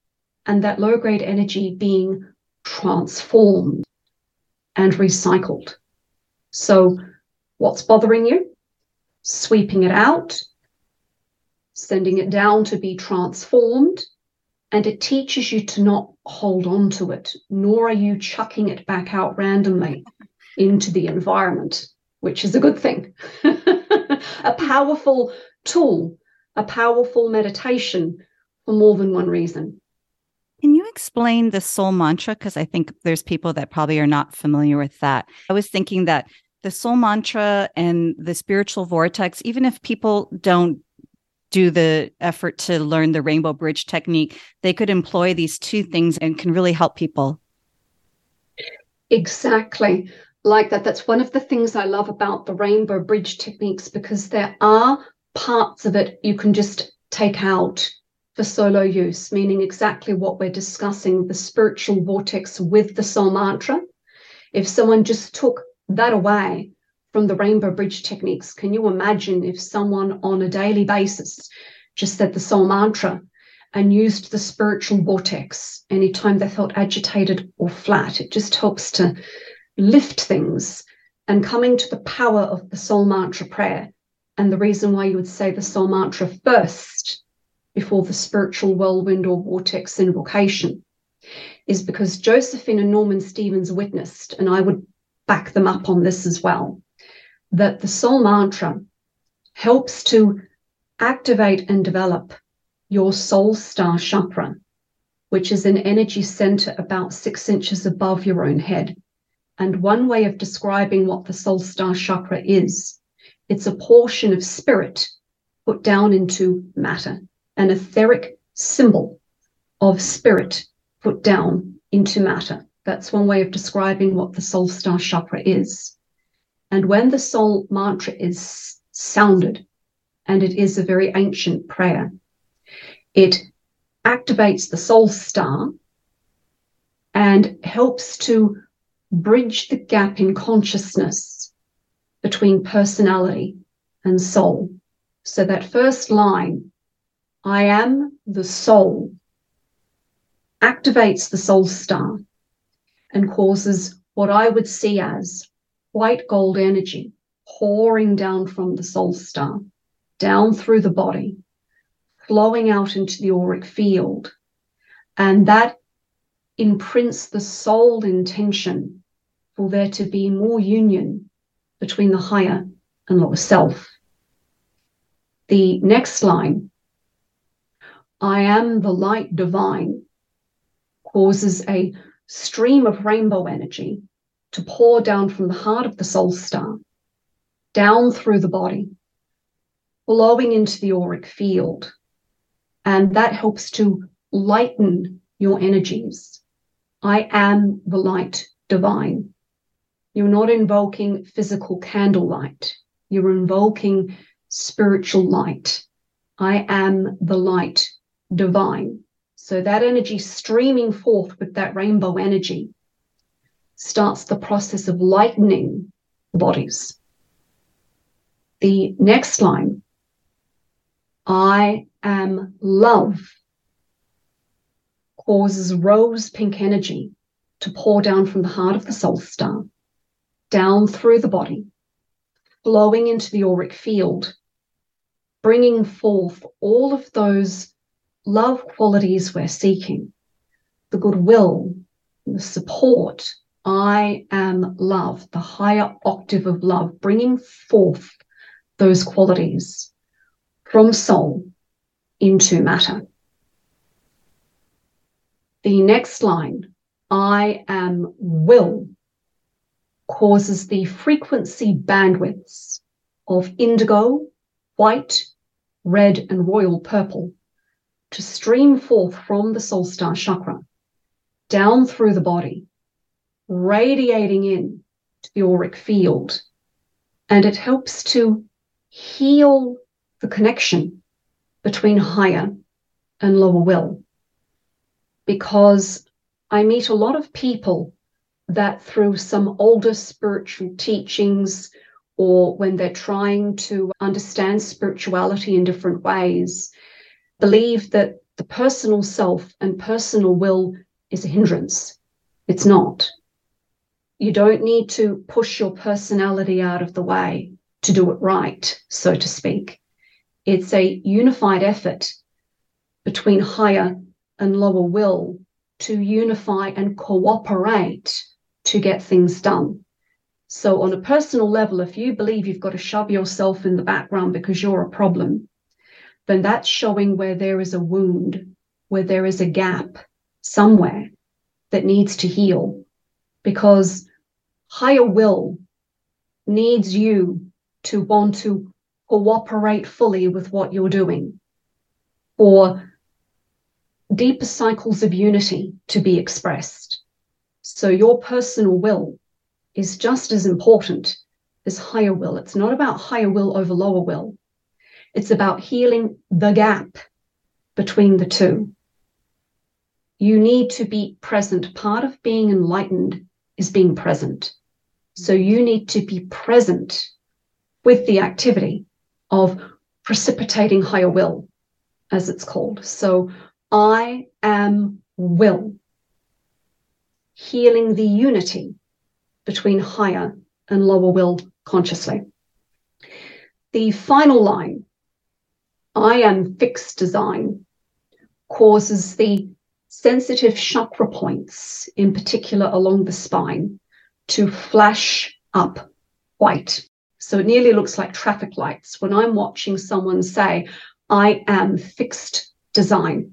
S3: and that low grade energy being transformed and recycled. So, what's bothering you? Sweeping it out, sending it down to be transformed and it teaches you to not hold on to it, nor are you chucking it back out randomly into the environment, which is a good thing. [LAUGHS] a powerful tool, a powerful meditation for more than one reason.
S2: Can you explain the soul mantra? Because I think there's people that probably are not familiar with that. I was thinking that the soul mantra and the spiritual vortex, even if people don't do the effort to learn the rainbow bridge technique, they could employ these two things and can really help people.
S3: Exactly. Like that. That's one of the things I love about the rainbow bridge techniques because there are parts of it you can just take out for solo use, meaning exactly what we're discussing the spiritual vortex with the soul mantra. If someone just took that away, from the Rainbow Bridge techniques. Can you imagine if someone on a daily basis just said the soul mantra and used the spiritual vortex anytime they felt agitated or flat? It just helps to lift things and coming to the power of the soul mantra prayer. And the reason why you would say the soul mantra first before the spiritual whirlwind or vortex invocation is because Josephine and Norman Stevens witnessed, and I would back them up on this as well, that the soul mantra helps to activate and develop your soul star chakra, which is an energy center about six inches above your own head. And one way of describing what the soul star chakra is, it's a portion of spirit put down into matter, an etheric symbol of spirit put down into matter. That's one way of describing what the soul star chakra is. And when the soul mantra is sounded and it is a very ancient prayer. It activates the soul star and helps to bridge the gap in consciousness between personality and soul. So that first line, I am the soul, activates the soul star and causes what I would see as white gold energy pouring down from the soul star, down through the body, flowing out into the auric field. And that imprints the soul intention for there to be more union between the higher and lower self. The next line, I am the light divine, causes a stream of rainbow energy to pour down from the heart of the soul star, down through the body, flowing into the auric field. And that helps to lighten your energies. I am the light divine. You're not invoking physical candlelight. You're invoking spiritual light. I am the light divine. So that energy streaming forth with that rainbow energy starts the process of lightening the bodies. The next line I am love causes rose pink energy to pour down from the heart of the soul star, down through the body, flowing into the auric field, bringing forth all of those love qualities we're seeking the goodwill, the support. I am love, the higher octave of love, bringing forth those qualities from soul into matter. The next line, I am will, causes the frequency bandwidths of indigo, white, red, and royal purple to stream forth from the soul star chakra down through the body, radiating in to the auric field. And it helps to heal the connection between higher and lower will. Because I meet a lot of people that through some older spiritual teachings or when they're trying to understand spirituality in different ways, believe that the personal self and personal will is a hindrance. It's not. You don't need to push your personality out of the way to do it right, so to speak. It's a unified effort between higher and lower will to unify and cooperate to get things done. So, on a personal level, if you believe you've got to shove yourself in the background because you're a problem, then that's showing where there is a wound, where there is a gap somewhere that needs to heal. Because higher will needs you to want to cooperate fully with what you're doing, or deeper cycles of unity to be expressed. So your personal will is just as important as higher will. It's not about higher will over lower will. It's about healing the gap between the two. You need to be present. Part of being enlightened is being present. So you need to be present with the activity of precipitating higher will, as it's called. So I am will, healing the unity between higher and lower will consciously. The final line, I am fixed design, causes the sensitive chakra points, in particular along the spine, to flash up white. So it nearly looks like traffic lights when I'm watching someone say, I am fixed design.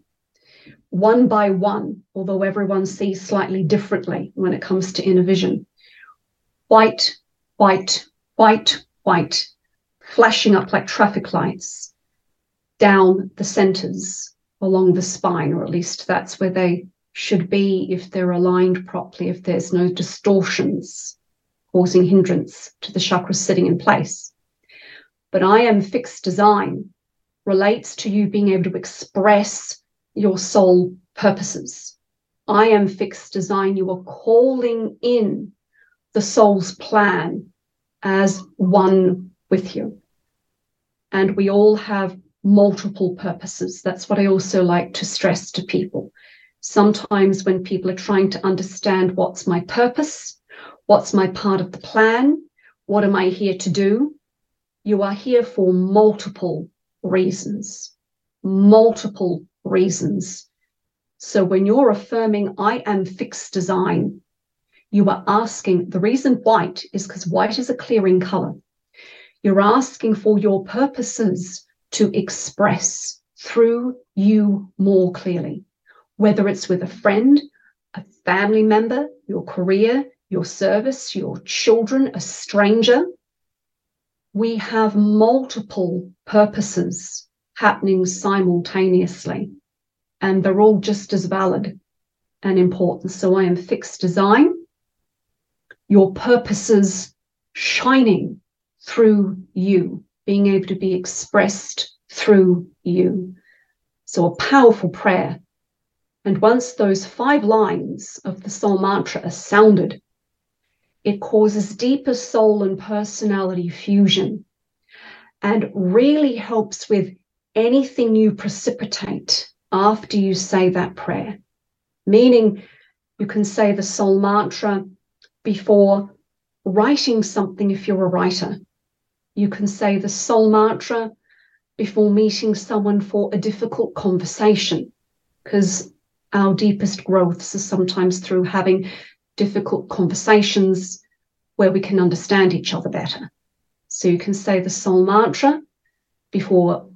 S3: One by one, although everyone sees slightly differently when it comes to inner vision. White, white, white, white, flashing up like traffic lights down the centers along the spine, or at least that's where they should be if they're aligned properly, if there's no distortions causing hindrance to the chakras sitting in place. But I am fixed design relates to you being able to express your soul purposes. I am fixed design. You are calling in the soul's plan as one with you. And we all have multiple purposes. That's what I also like to stress to people. Sometimes when people are trying to understand what's my purpose, what's my part of the plan, what am I here to do, you are here for multiple reasons. Multiple reasons. So when you're affirming, I am fixed design, you are asking, the reason white is because white is a clearing color. You're asking for your purposes to express through you more clearly, whether it's with a friend, a family member, your career, your service, your children, a stranger. We have multiple purposes happening simultaneously, and they're all just as valid and important. So I am fixed design, your purposes shining through you being able to be expressed through you. So, a powerful prayer. And once those five lines of the soul mantra are sounded, it causes deeper soul and personality fusion and really helps with anything you precipitate after you say that prayer. Meaning, you can say the soul mantra before writing something if you're a writer. You can say the soul mantra before meeting someone for a difficult conversation, because our deepest growths are sometimes through having difficult conversations where we can understand each other better. So you can say the soul mantra before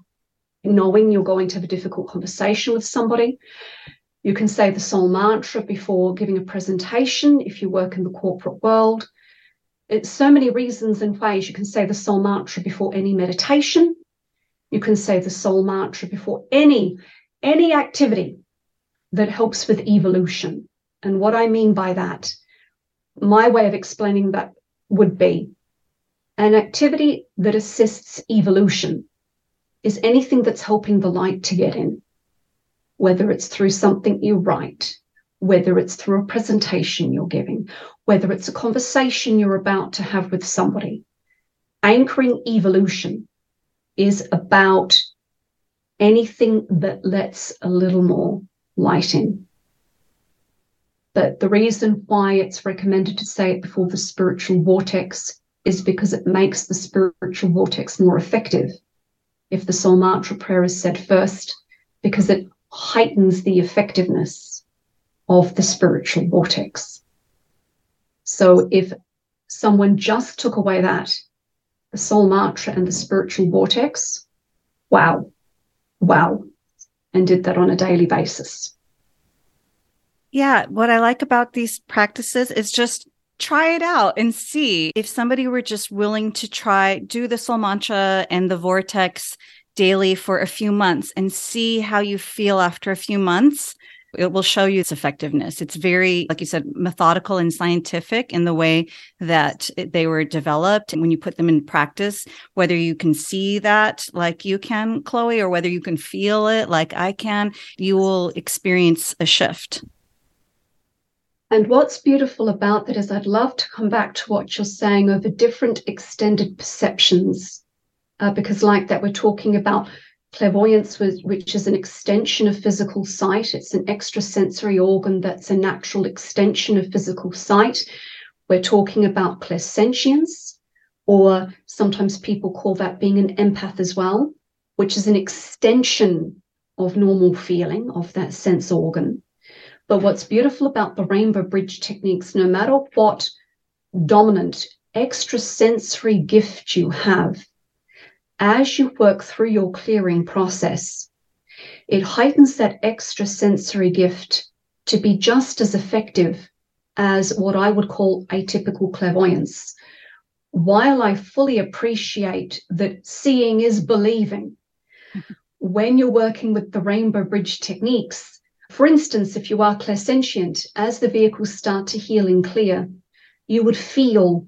S3: knowing you're going to have a difficult conversation with somebody. You can say the soul mantra before giving a presentation if you work in the corporate world it's so many reasons and ways you can say the soul mantra before any meditation you can say the soul mantra before any any activity that helps with evolution and what i mean by that my way of explaining that would be an activity that assists evolution is anything that's helping the light to get in whether it's through something you write whether it's through a presentation you're giving, whether it's a conversation you're about to have with somebody. Anchoring evolution is about anything that lets a little more light in. But the reason why it's recommended to say it before the spiritual vortex is because it makes the spiritual vortex more effective. If the soul mantra prayer is said first, because it heightens the effectiveness of the spiritual vortex. So if someone just took away that, the soul mantra and the spiritual vortex, wow, wow, and did that on a daily basis.
S2: Yeah, what I like about these practices is just try it out and see if somebody were just willing to try do the soul mantra and the vortex daily for a few months and see how you feel after a few months it will show you its effectiveness. It's very, like you said, methodical and scientific in the way that they were developed. And when you put them in practice, whether you can see that like you can, Chloe, or whether you can feel it like I can, you will experience a shift.
S3: And what's beautiful about that is I'd love to come back to what you're saying over different extended perceptions, uh, because, like that, we're talking about Clairvoyance, which is an extension of physical sight, it's an extrasensory organ that's a natural extension of physical sight. We're talking about clairsentience, or sometimes people call that being an empath as well, which is an extension of normal feeling of that sense organ. But what's beautiful about the rainbow bridge techniques, no matter what dominant extrasensory gift you have, as you work through your clearing process, it heightens that extra sensory gift to be just as effective as what I would call atypical clairvoyance. While I fully appreciate that seeing is believing, when you're working with the rainbow bridge techniques, for instance, if you are clairsentient, as the vehicles start to heal and clear, you would feel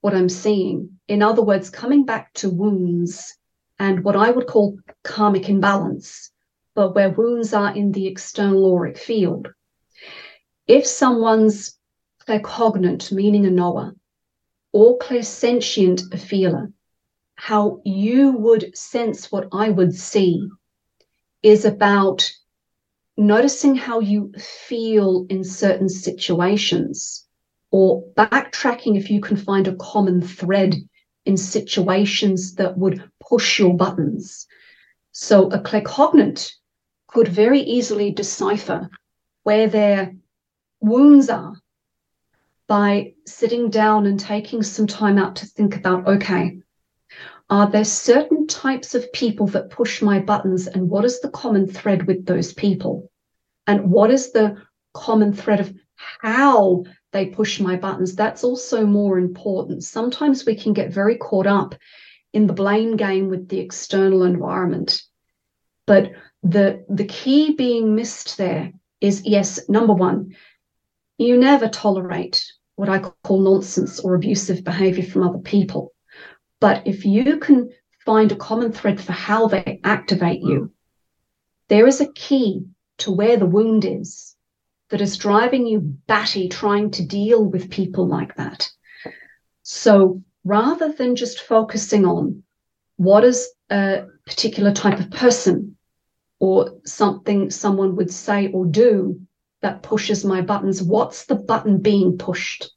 S3: what I'm seeing In other words, coming back to wounds and what I would call karmic imbalance, but where wounds are in the external auric field. If someone's claircognate, meaning a knower, or clairsentient, a feeler, how you would sense what I would see is about noticing how you feel in certain situations or backtracking if you can find a common thread in situations that would push your buttons. So a claircognate could very easily decipher where their wounds are by sitting down and taking some time out to think about okay, are there certain types of people that push my buttons, and what is the common thread with those people? And what is the common thread of how they push my buttons? That's also more important. Sometimes we can get very caught up in the blame game with the external environment. But the the key being missed there is yes, number one, you never tolerate what I call nonsense or abusive behavior from other people. But if you can find a common thread for how they activate you, mm. there is a key to where the wound is that is driving you batty trying to deal with people like that. So rather than just focusing on what is a particular type of person or something someone would say or do that pushes my buttons. What's the button being pushed?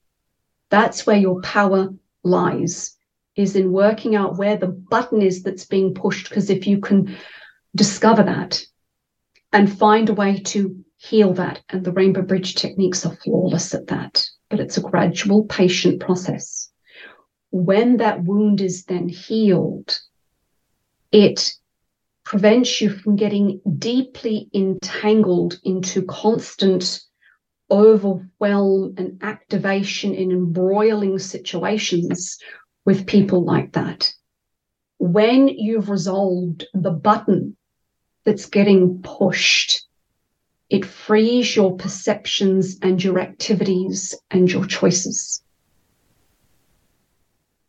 S3: That's where your power lies, is in working out where the button is that's being pushed. Because if you can discover that and find a way to heal that, and the Rainbow Bridge techniques are flawless at that, but it's a gradual, patient process. When that wound is then healed, it prevents you from getting deeply entangled into constant overwhelm and activation in embroiling situations with people like that. When you've resolved the button that's getting pushed, it frees your perceptions and your activities and your choices.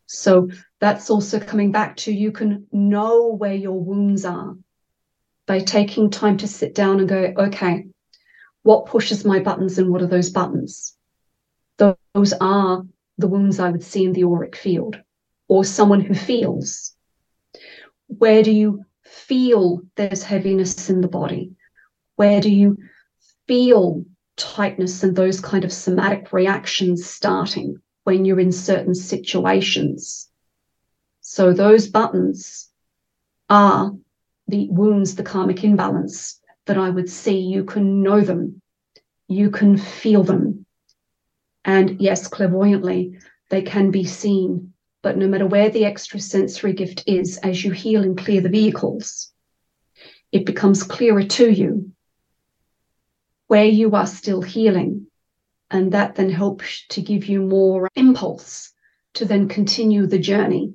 S3: So that's also coming back to you can know where your wounds are by taking time to sit down and go, okay, what pushes my buttons and what are those buttons? Those are the wounds I would see in the auric field or someone who feels. Where do you feel there's heaviness in the body? Where do you feel tightness and those kind of somatic reactions starting when you're in certain situations? So those buttons are the wounds, the karmic imbalance that I would see. You can know them, you can feel them. And yes, clairvoyantly, they can be seen. But no matter where the extrasensory gift is, as you heal and clear the vehicles, it becomes clearer to you where you are still healing. And that then helps to give you more impulse to then continue the journey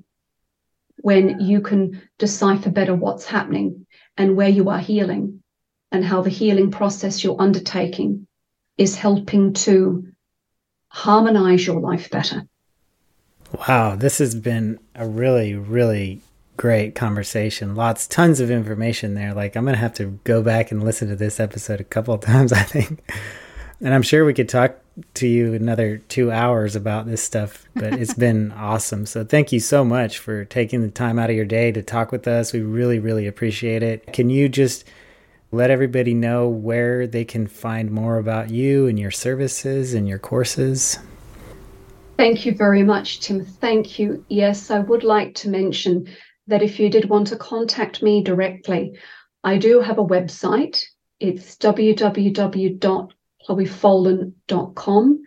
S3: when you can decipher better what's happening and where you are healing and how the healing process you're undertaking is helping to harmonize your life better.
S1: Wow, this has been a really, really great conversation. Lots, tons of information there. Like, I'm going to have to go back and listen to this episode a couple [LAUGHS] of times, I think. And I'm sure we could talk to you another two hours about this stuff, but it's [LAUGHS] been awesome. So thank you so much for taking the time out of your day to talk with us. We really, really appreciate it. Can you just let everybody know where they can find more about you and your services and your courses?
S3: Thank you very much, Tim. Thank you. Yes, I would like to mention that if you did want to contact me directly, I do have a website. It's www chloefolan.com.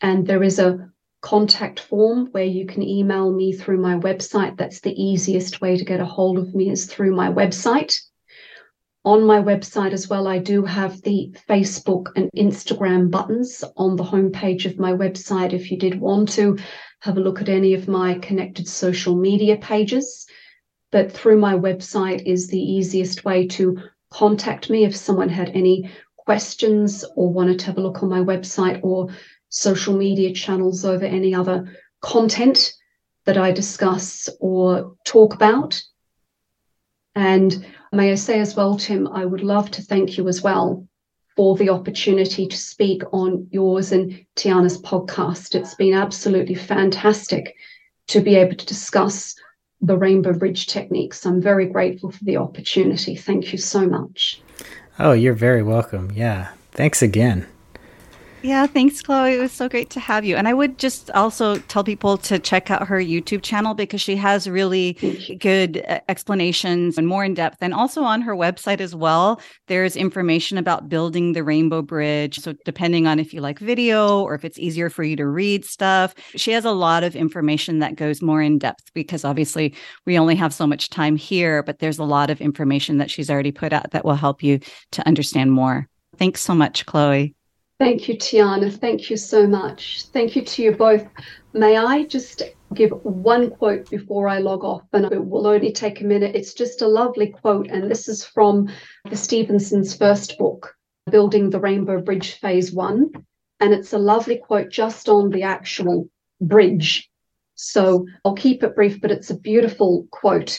S3: And there is a contact form where you can email me through my website. That's the easiest way to get a hold of me is through my website. On my website as well, I do have the Facebook and Instagram buttons on the homepage of my website if you did want to have a look at any of my connected social media pages. But through my website is the easiest way to contact me if someone had any questions or wanted to have a look on my website or social media channels over any other content that I discuss or talk about. And may I say as well, Tim, I would love to thank you as well for the opportunity to speak on yours and Tianna's podcast. It's been absolutely fantastic to be able to discuss the Rainbow Bridge techniques. I'm very grateful for the opportunity. Thank you so much.
S1: Oh, you're very welcome. Yeah. Thanks again.
S2: Yeah, thanks, Chloe. It was so great to have you. And I would just also tell people to check out her YouTube channel because she has really good uh, explanations and more in depth. And also on her website as well, there's information about building the Rainbow Bridge. So, depending on if you like video or if it's easier for you to read stuff, she has a lot of information that goes more in depth because obviously we only have so much time here, but there's a lot of information that she's already put out that will help you to understand more. Thanks so much, Chloe.
S3: Thank you, Tianna. Thank you so much. Thank you to you both. May I just give one quote before I log off? And it will only take a minute. It's just a lovely quote. And this is from the Stevenson's first book, Building the Rainbow Bridge Phase One. And it's a lovely quote just on the actual bridge. So I'll keep it brief, but it's a beautiful quote.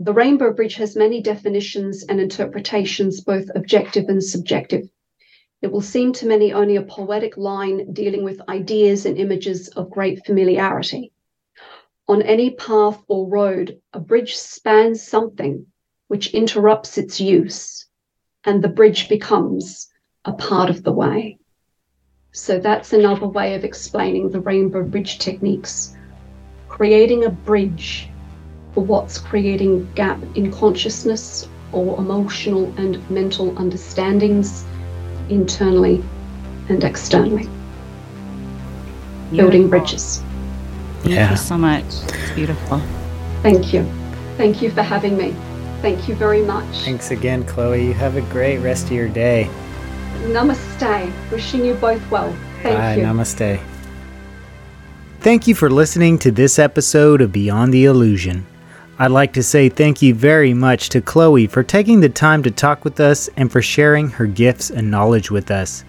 S3: The Rainbow Bridge has many definitions and interpretations, both objective and subjective. It will seem to many only a poetic line dealing with ideas and images of great familiarity. On any path or road, a bridge spans something which interrupts its use, and the bridge becomes a part of the way. So that's another way of explaining the rainbow bridge techniques. Creating a bridge for what's creating gap in consciousness or emotional and mental understandings internally and externally. Beautiful. Building bridges.
S2: Thank yeah. you so much. It's beautiful.
S3: Thank you. Thank you for having me. Thank you very much.
S1: Thanks again, Chloe. You have a great rest of your day.
S3: Namaste. Wishing you both well. Thank
S1: Bye,
S3: you.
S1: Namaste. Thank you for listening to this episode of Beyond the Illusion. I'd like to say thank you very much to Chloe for taking the time to talk with us and for sharing her gifts and knowledge with us.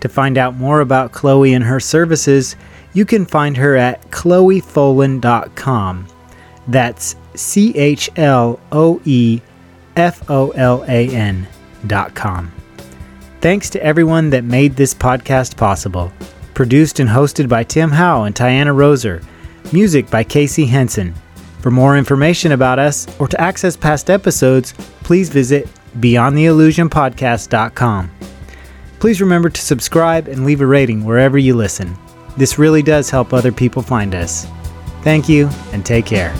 S1: To find out more about Chloe and her services, you can find her at chloefolan.com. That's C H L O E F O L A N.com. Thanks to everyone that made this podcast possible. Produced and hosted by Tim Howe and Tianna Roser. Music by Casey Henson. For more information about us or to access past episodes, please visit beyondtheillusionpodcast.com. Please remember to subscribe and leave a rating wherever you listen. This really does help other people find us. Thank you and take care.